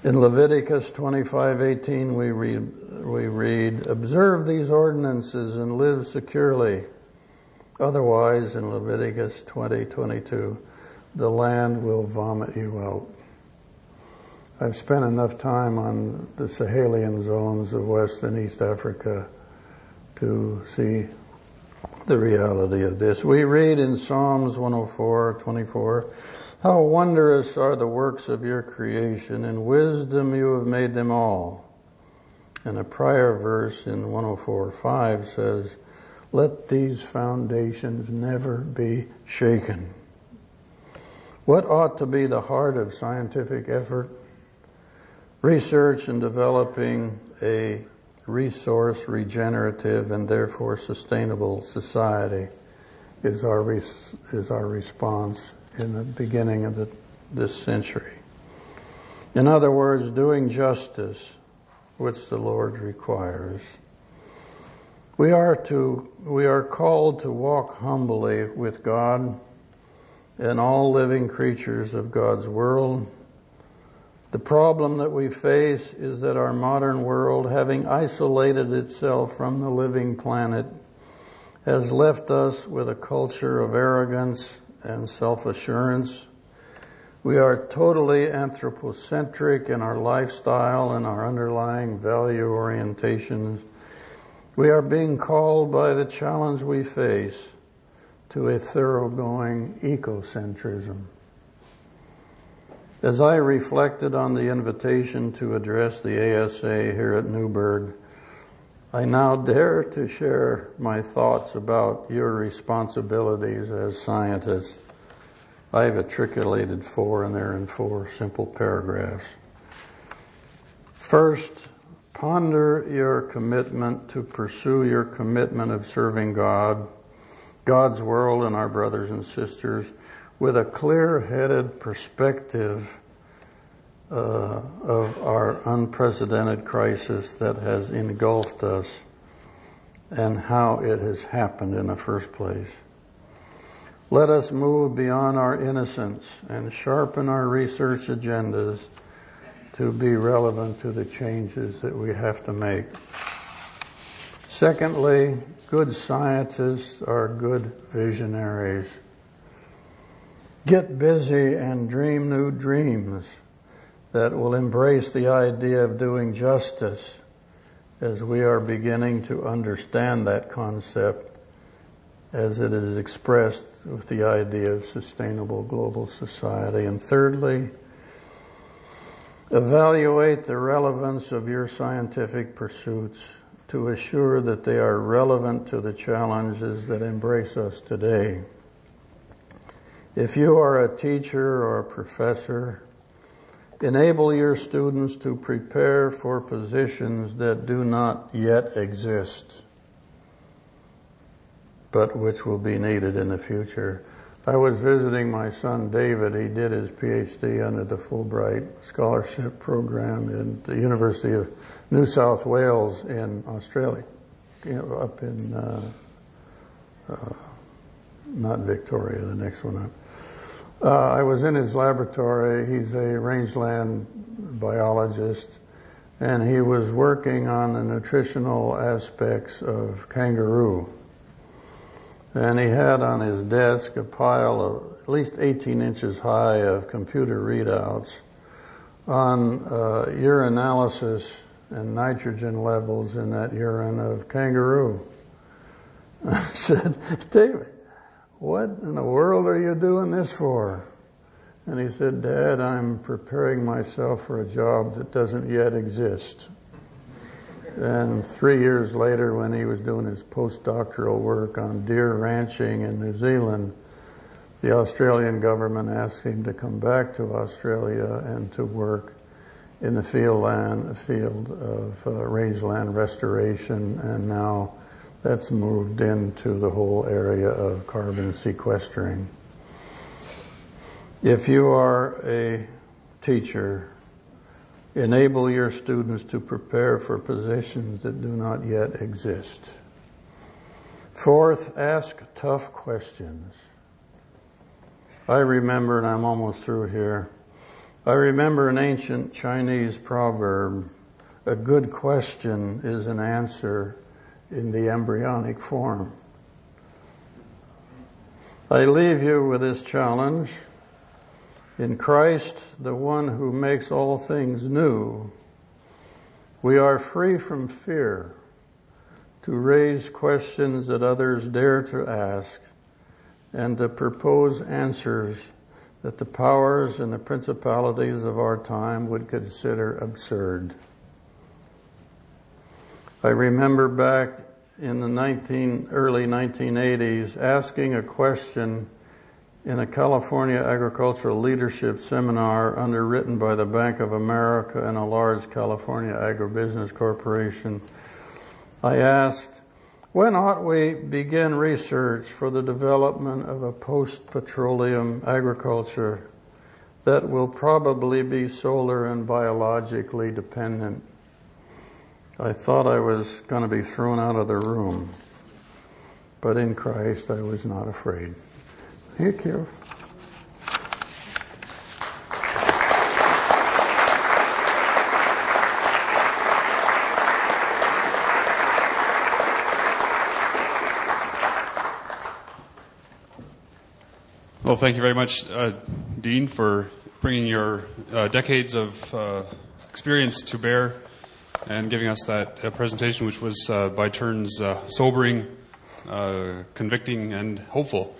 In Leviticus 25:18 we read we read observe these ordinances and live securely. Otherwise in Leviticus 20:22 the land will vomit you out. I've spent enough time on the Sahelian zones of West and East Africa to see the reality of this. We read in Psalms 104, 24, how wondrous are the works of your creation, in wisdom you have made them all. And a prior verse in 104, 5 says, let these foundations never be shaken. What ought to be the heart of scientific effort? Research and developing a resource regenerative and therefore sustainable society is our, res- is our response in the beginning of the, this century. In other words, doing justice, which the Lord requires. We are to, we are called to walk humbly with God and all living creatures of God's world. The problem that we face is that our modern world, having isolated itself from the living planet, has left us with a culture of arrogance and self-assurance. We are totally anthropocentric in our lifestyle and our underlying value orientations. We are being called by the challenge we face to a thoroughgoing ecocentrism. As I reflected on the invitation to address the ASA here at Newberg, I now dare to share my thoughts about your responsibilities as scientists. I've articulated four and they're in four simple paragraphs. First, ponder your commitment to pursue your commitment of serving God, God's world and our brothers and sisters with a clear-headed perspective uh, of our unprecedented crisis that has engulfed us and how it has happened in the first place. Let us move beyond our innocence and sharpen our research agendas to be relevant to the changes that we have to make. Secondly, good scientists are good visionaries. Get busy and dream new dreams that will embrace the idea of doing justice as we are beginning to understand that concept as it is expressed with the idea of sustainable global society. And thirdly, evaluate the relevance of your scientific pursuits to assure that they are relevant to the challenges that embrace us today. If you are a teacher or a professor, enable your students to prepare for positions that do not yet exist, but which will be needed in the future. I was visiting my son David. He did his PhD under the Fulbright Scholarship Program in the University of New South Wales in Australia, you know, up in, uh, uh, not Victoria, the next one up. Uh, I was in his laboratory. He's a rangeland biologist, and he was working on the nutritional aspects of kangaroo. And he had on his desk a pile of at least 18 inches high of computer readouts on uh, urinalysis and nitrogen levels in that urine of kangaroo. I said, David, what in the world are you doing this for? And he said, Dad, I'm preparing myself for a job that doesn't yet exist. And three years later, when he was doing his postdoctoral work on deer ranching in New Zealand, the Australian government asked him to come back to Australia and to work in the field land, field of uh, rangeland restoration, and now that's moved into the whole area of carbon sequestering. If you are a teacher, enable your students to prepare for positions that do not yet exist. Fourth, ask tough questions. I remember, and I'm almost through here, I remember an ancient Chinese proverb, a good question is an answer in the embryonic form. I leave you with this challenge. In Christ, the one who makes all things new, we are free from fear to raise questions that others dare to ask and to propose answers that the powers and the principalities of our time would consider absurd. I remember back in the 19, early 1980s asking a question in a California agricultural leadership seminar underwritten by the Bank of America and a large California agribusiness corporation. I asked, when ought we begin research for the development of a post-petroleum agriculture that will probably be solar and biologically dependent? I thought I was going to be thrown out of the room. But in Christ, I was not afraid. Thank you. Well, thank you very much, uh, Dean, for bringing your uh, decades of uh, experience to bear and giving us that uh, presentation, which was uh, by turns uh, sobering, uh, convicting, and hopeful.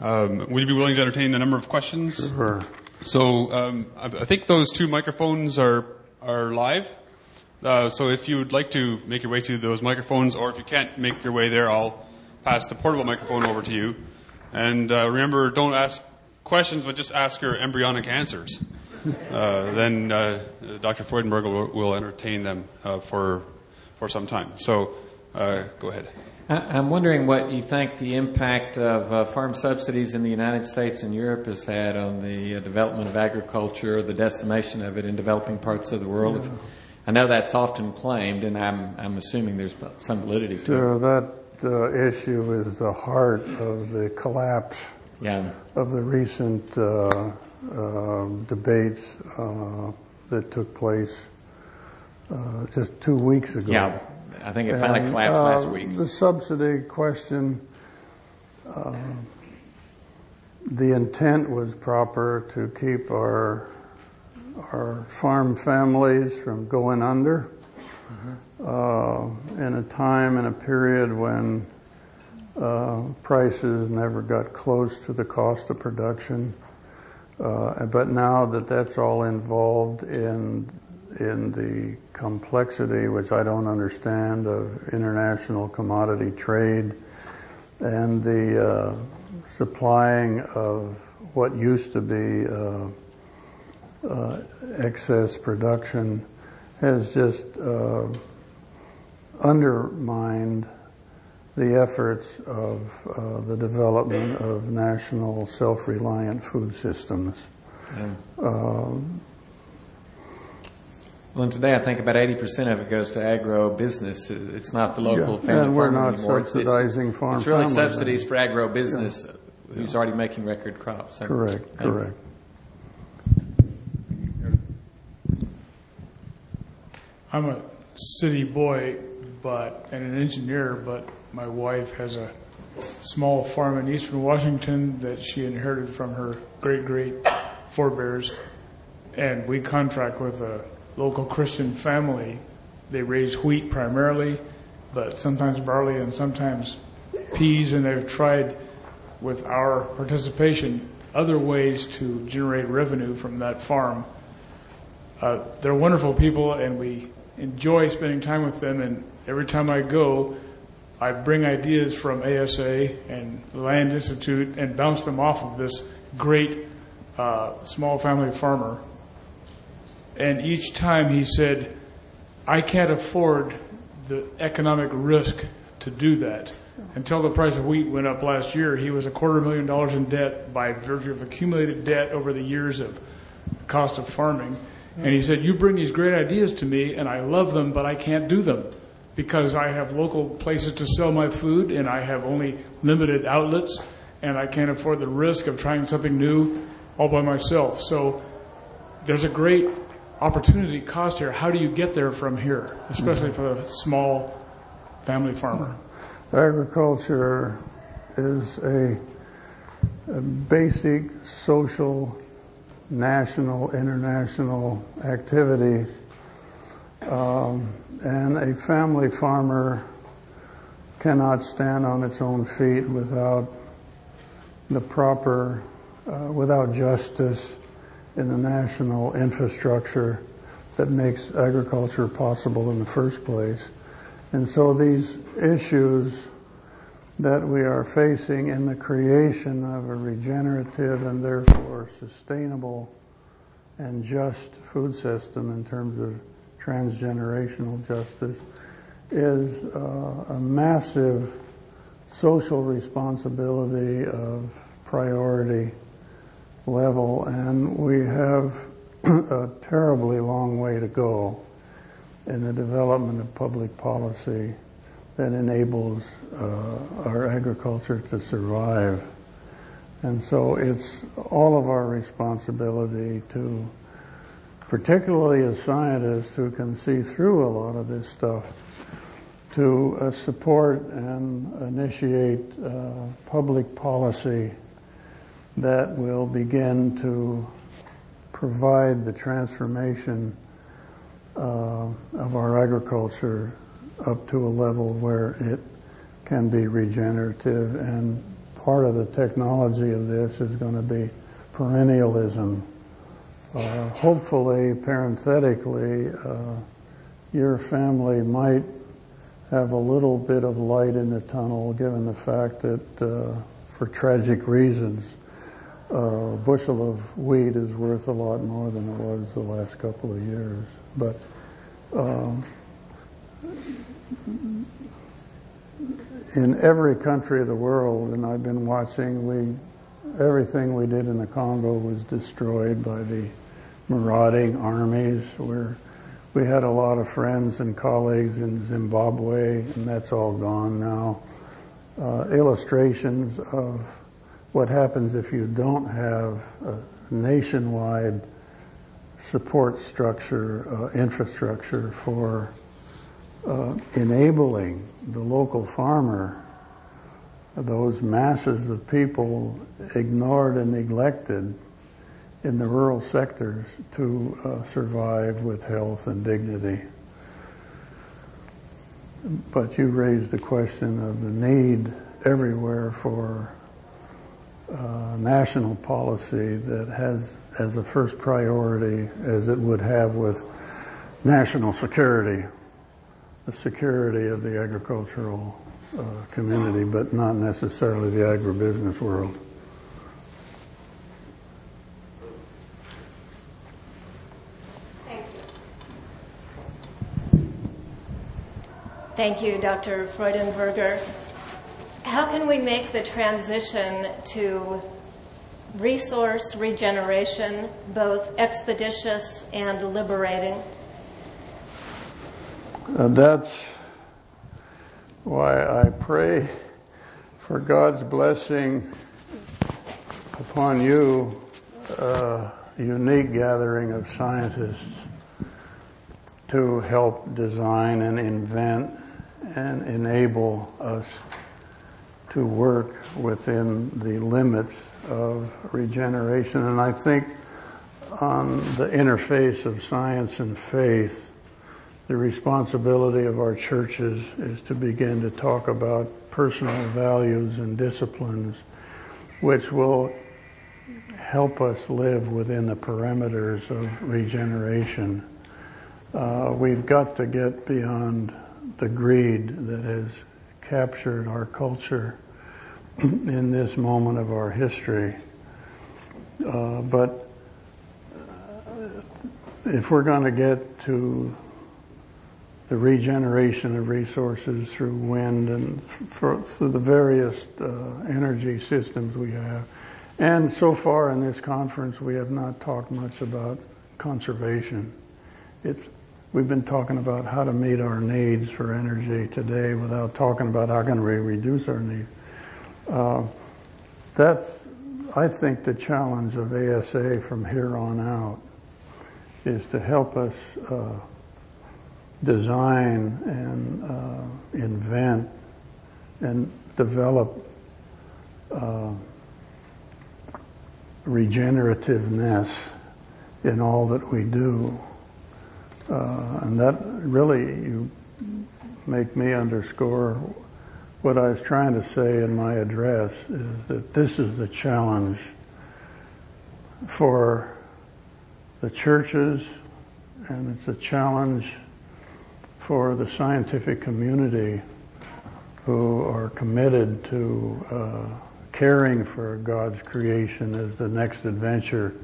Um, would you be willing to entertain a number of questions? Sure. So um, I, I, think those two microphones are are live. Uh, so if you would like to make your way to those microphones, or if you can't make your way there, I'll pass the portable microphone over to you. And uh, remember, don't ask questions, but just ask your embryonic answers. Uh, then uh, Dr. Freudenberger will, will entertain them uh, for for some time. So uh, go ahead. I'm wondering what you think the impact of uh, farm subsidies in the United States and Europe has had on the uh, development of agriculture, the decimation of it in developing parts of the world. Yeah. I know that's often claimed, and I'm, I'm assuming there's some validity to it. That uh, issue is the heart of the collapse yeah. of the recent uh, uh, debates uh, that took place just two weeks ago. Yeah, I think it finally and, collapsed uh, last week. The subsidy question, uh, the intent was proper to keep our our farm families from going under mm-hmm. uh, in a time and a period when uh, prices never got close to the cost of production. Uh, but now that that's all involved in in the complexity, which I don't understand, of international commodity trade and the uh, supplying of what used to be uh, uh, excess production has just uh, undermined the efforts of uh, the development of national self-reliant food systems. Yeah. Um, well, and today I think about 80% of it goes to agro business. It's not the local yeah, family and we're not anymore. subsidizing it's, farm It's really subsidies for agro business yeah. who's already making record crops. Correct, Thanks. correct. I'm a city boy, but and an engineer, but my wife has a small farm in eastern Washington that she inherited from her great great forebears, and we contract with a local Christian family. They raise wheat primarily, but sometimes barley and sometimes peas, and they've tried with our participation other ways to generate revenue from that farm. Uh, they're wonderful people, and we enjoy spending time with them. And every time I go, I bring ideas from ASA and the Land Institute and bounce them off of this great uh, small family farmer and each time he said, I can't afford the economic risk to do that. Until the price of wheat went up last year, he was a quarter million dollars in debt by virtue of accumulated debt over the years of cost of farming. And he said, You bring these great ideas to me, and I love them, but I can't do them because I have local places to sell my food, and I have only limited outlets, and I can't afford the risk of trying something new all by myself. So there's a great opportunity cost here. How do you get there from here, especially mm-hmm. for a small family farmer? Agriculture is a, a basic social, national, international activity. Um, and a family farmer cannot stand on its own feet without the proper, uh, without justice, in the national infrastructure that makes agriculture possible in the first place. And so these issues that we are facing in the creation of a regenerative and therefore sustainable and just food system in terms of transgenerational justice is uh, a massive social responsibility of priority level, and we have a terribly long way to go in the development of public policy that enables uh, our agriculture to survive. And so it's all of our responsibility to, particularly as scientists who can see through a lot of this stuff, to uh, support and initiate uh, public policy that will begin to provide the transformation uh, of our agriculture up to a level where it can be regenerative and part of the technology of this is going to be perennialism. Uh, hopefully, parenthetically, uh, your family might have a little bit of light in the tunnel, given the fact that, uh, for tragic reasons, a bushel of wheat is worth a lot more than it was the last couple of years. But um, in every country of the world, and I've been watching, we everything we did in the Congo was destroyed by the marauding armies. Where we had a lot of friends and colleagues in Zimbabwe, and that's all gone now. Uh, illustrations of what happens if you don't have a nationwide support structure, uh, infrastructure for uh, enabling the local farmer, those masses of people ignored and neglected in the rural sectors to uh, survive with health and dignity. But you raised the question of the need everywhere for uh, national policy that has as a first priority, as it would have with national security, the security of the agricultural uh, community, but not necessarily the agribusiness world. Thank you. Thank you, Dr. Freudenberger. How can we make the transition to resource regeneration both expeditious and liberating? Uh, that's why I pray for God's blessing upon you, a unique gathering of scientists to help design and invent and enable us to work within the limits of regeneration. And I think on the interface of science and faith, the responsibility of our churches is to begin to talk about personal values and disciplines which will help us live within the parameters of regeneration. Uh, we've got to get beyond the greed that has captured our culture in this moment of our history. Uh, but if we're going to get to the regeneration of resources through wind and for, through the various uh, energy systems we have, and so far in this conference we have not talked much about conservation. It's We've been talking about how to meet our needs for energy today without talking about how can we reduce our needs. Uh, that's, I think, the challenge of ASA from here on out is to help us uh, design and uh, invent and develop uh, regenerativeness in all that we do. Uh, and that really you make me underscore what I was trying to say in my address is that this is the challenge for the churches and it's a challenge for the scientific community who are committed to uh, caring for God's creation as the next adventure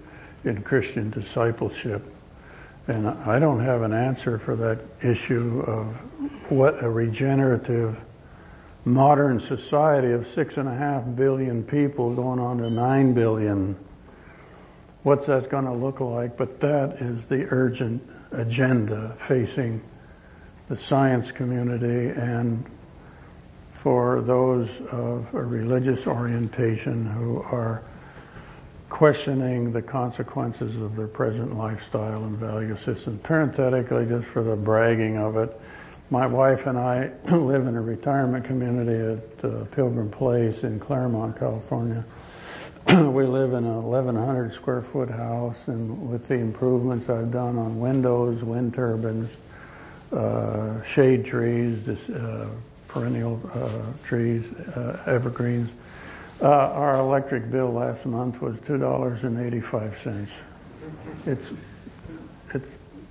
in Christian discipleship. And I don't have an answer for that issue of what a regenerative modern society of six and a half billion people going on to nine billion. What's that going to look like? But that is the urgent agenda facing the science community and for those of a religious orientation who are questioning the consequences of their present lifestyle and value system. Parenthetically, just for the bragging of it, my wife and I live in a retirement community at uh, Pilgrim Place in Claremont, California. we live in a 1,100 square foot house, and with the improvements I've done on windows, wind turbines, uh, shade trees, this, uh, perennial uh, trees, uh, evergreens, uh, our electric bill last month was two dollars and eighty-five cents. It's, it's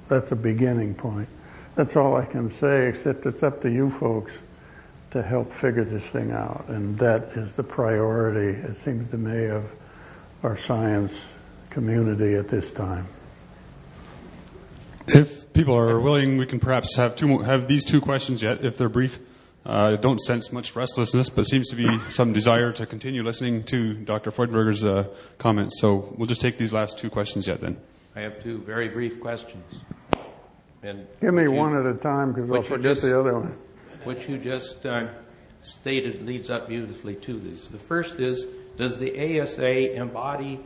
that's a beginning point. That's all I can say, except it's up to you folks to help figure this thing out. And that is the priority, it seems to me, of our science community at this time. If people are willing, we can perhaps have two have these two questions yet, if they're brief. I uh, don't sense much restlessness, but seems to be some desire to continue listening to Dr. Freudenberger's uh, comments. So we'll just take these last two questions yet then. I have two very brief questions. And Give me you, one at a time because I'll forget just, the other one. What you just uh, stated leads up beautifully to this. The first is, does the ASA embody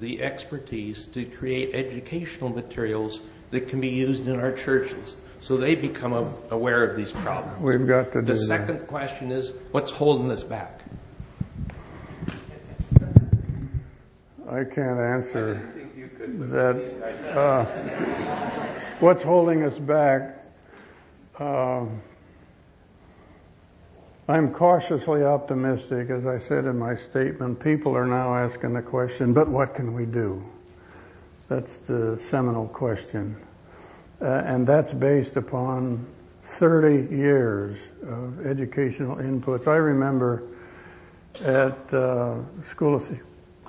the expertise to create educational materials that can be used in our churches? so they become aware of these problems. We've got to The second that. question is, what's holding us back? I can't answer I that. Uh, what's holding us back? Uh, I'm cautiously optimistic, as I said in my statement. People are now asking the question, but what can we do? That's the seminal question. Uh, and that's based upon 30 years of educational inputs. I remember at uh, School of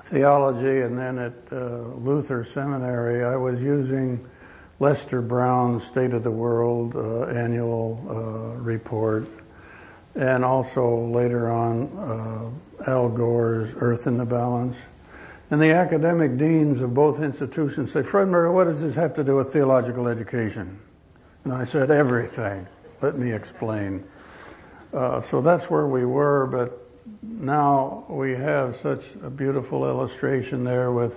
Theology and then at uh, Luther Seminary, I was using Lester Brown's State of the World uh, annual uh, report, and also later on uh, Al Gore's Earth in the Balance. And the academic deans of both institutions say, Freudenberger, what does this have to do with theological education? And I said, everything. Let me explain. Uh, so that's where we were, but now we have such a beautiful illustration there with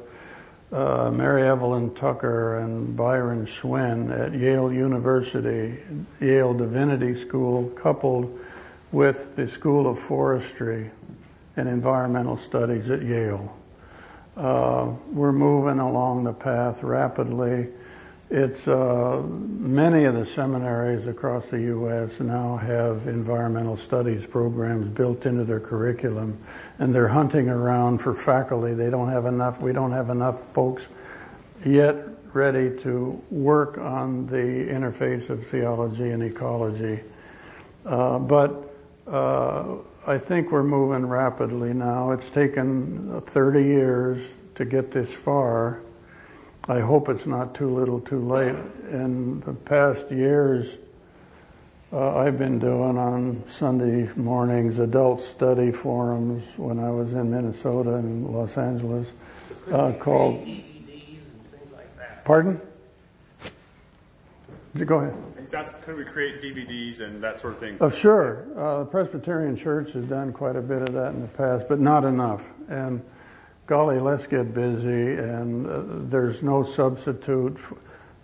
uh, Mary Evelyn Tucker and Byron Schwinn at Yale University, Yale Divinity School, coupled with the School of Forestry and Environmental Studies at Yale. Uh, we're moving along the path rapidly. It's uh, many of the seminaries across the U.S. now have environmental studies programs built into their curriculum, and they're hunting around for faculty. They don't have enough. We don't have enough folks yet ready to work on the interface of theology and ecology. Uh, but uh, I think we're moving rapidly now. It's taken 30 years to get this far. I hope it's not too little too late. In the past years, uh, I've been doing on Sunday mornings adult study forums when I was in Minnesota and Los Angeles uh, called. Pardon? Go ahead could we create DVDs and that sort of thing? Oh, sure. Uh, the Presbyterian Church has done quite a bit of that in the past, but not enough. And golly, let's get busy. And uh, there's no substitute f-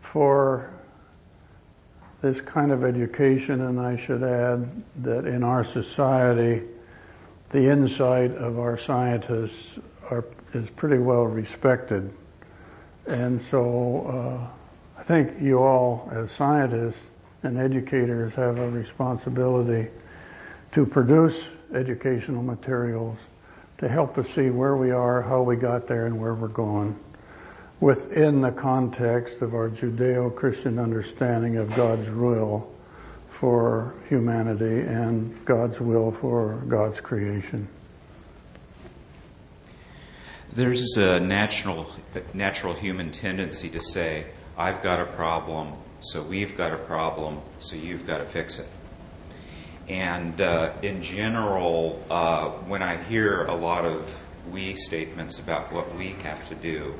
for this kind of education. And I should add that in our society, the insight of our scientists are, is pretty well respected. And so uh, I think you all, as scientists, and educators have a responsibility to produce educational materials to help us see where we are, how we got there, and where we're going within the context of our Judeo-Christian understanding of God's will for humanity and God's will for God's creation. There's a uh, natural, natural human tendency to say, I've got a problem, so we've got a problem, so you've got to fix it. And uh, in general, uh, when I hear a lot of we statements about what we have to do,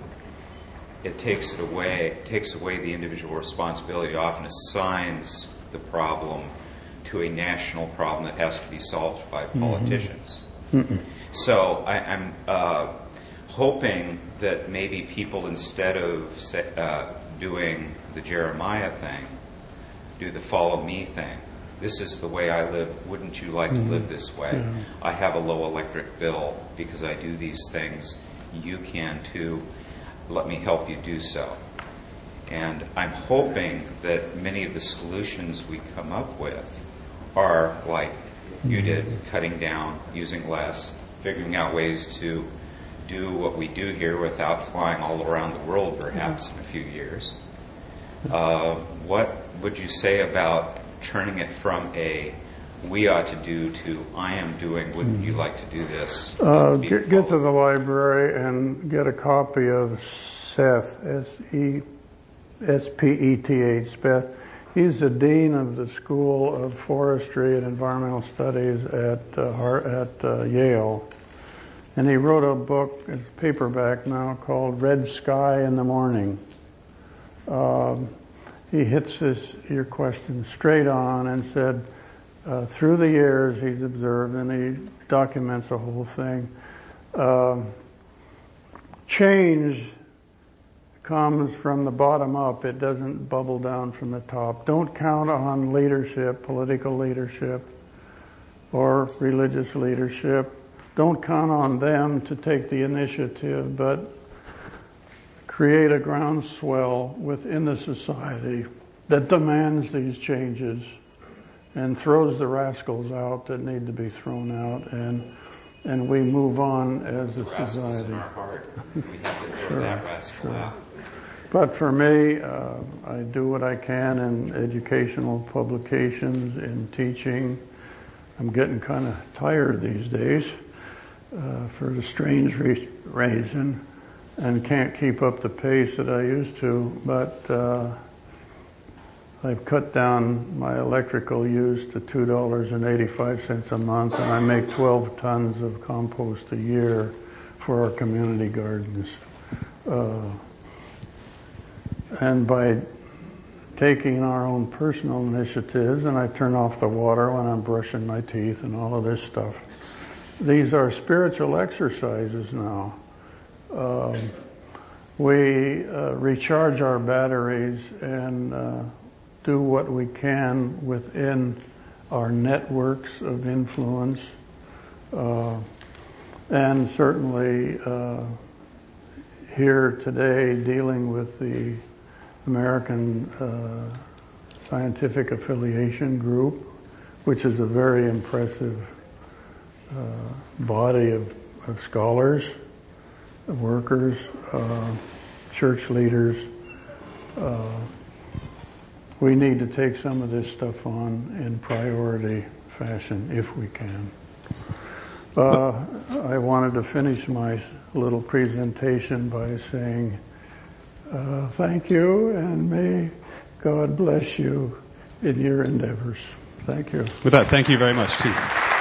it takes it away, it takes away the individual responsibility, it often assigns the problem to a national problem that has to be solved by mm-hmm. politicians. Mm-hmm. So I, am uh, hoping that maybe people, instead of uh, doing the Jeremiah thing, do the follow me thing. This is the way I live. Wouldn't you like mm-hmm. to live this way? Yeah. I have a low electric bill because I do these things. You can too. Let me help you do so. And I'm hoping that many of the solutions we come up with are like you mm-hmm. did, cutting down, using less, figuring out ways to do what we do here without flying all around the world perhaps in a few years. Uh, what would you say about turning it from a we ought to do to I am doing, wouldn't you like to do this? Uh, get, get to the library and get a copy of Seth, S-E, S-P-E-T-H, Speth. He's the dean of the School of Forestry and Environmental Studies at, uh, at uh, Yale. And he wrote a book, it's paperback now, called Red Sky in the Morning. Um, he hits this, your question straight on and said, uh, through the years he's observed, and he documents the whole thing. Uh, change comes from the bottom up. It doesn't bubble down from the top. Don't count on leadership, political leadership, or religious leadership. Don't count on them to take the initiative, but create a groundswell within the society that demands these changes and throws the rascals out that need to be thrown out, and and we move on as a society. In our heart. We have to throw sure, sure. But for me, uh, I do what I can in educational publications, in teaching. I'm getting kind of tired these days uh, for a strange re- reason and can't keep up the pace that I used to, but uh, I've cut down my electrical use to $2.85 a month and I make 12 tons of compost a year for our community gardens. Uh, and by taking our own personal initiatives, and I turn off the water when I'm brushing my teeth and all of this stuff. These are spiritual exercises now. Um, we uh, recharge our batteries and uh, do what we can within our networks of influence, uh, and certainly uh, here today dealing with the American uh, Scientific Affiliation Group, which is a very impressive uh, body of, of, scholars, workers, uh, church leaders. Uh, we need to take some of this stuff on in priority fashion if we can. Uh, I wanted to finish my little presentation by saying uh, thank you and may God bless you in your endeavors. Thank you. With that, thank you very much, too.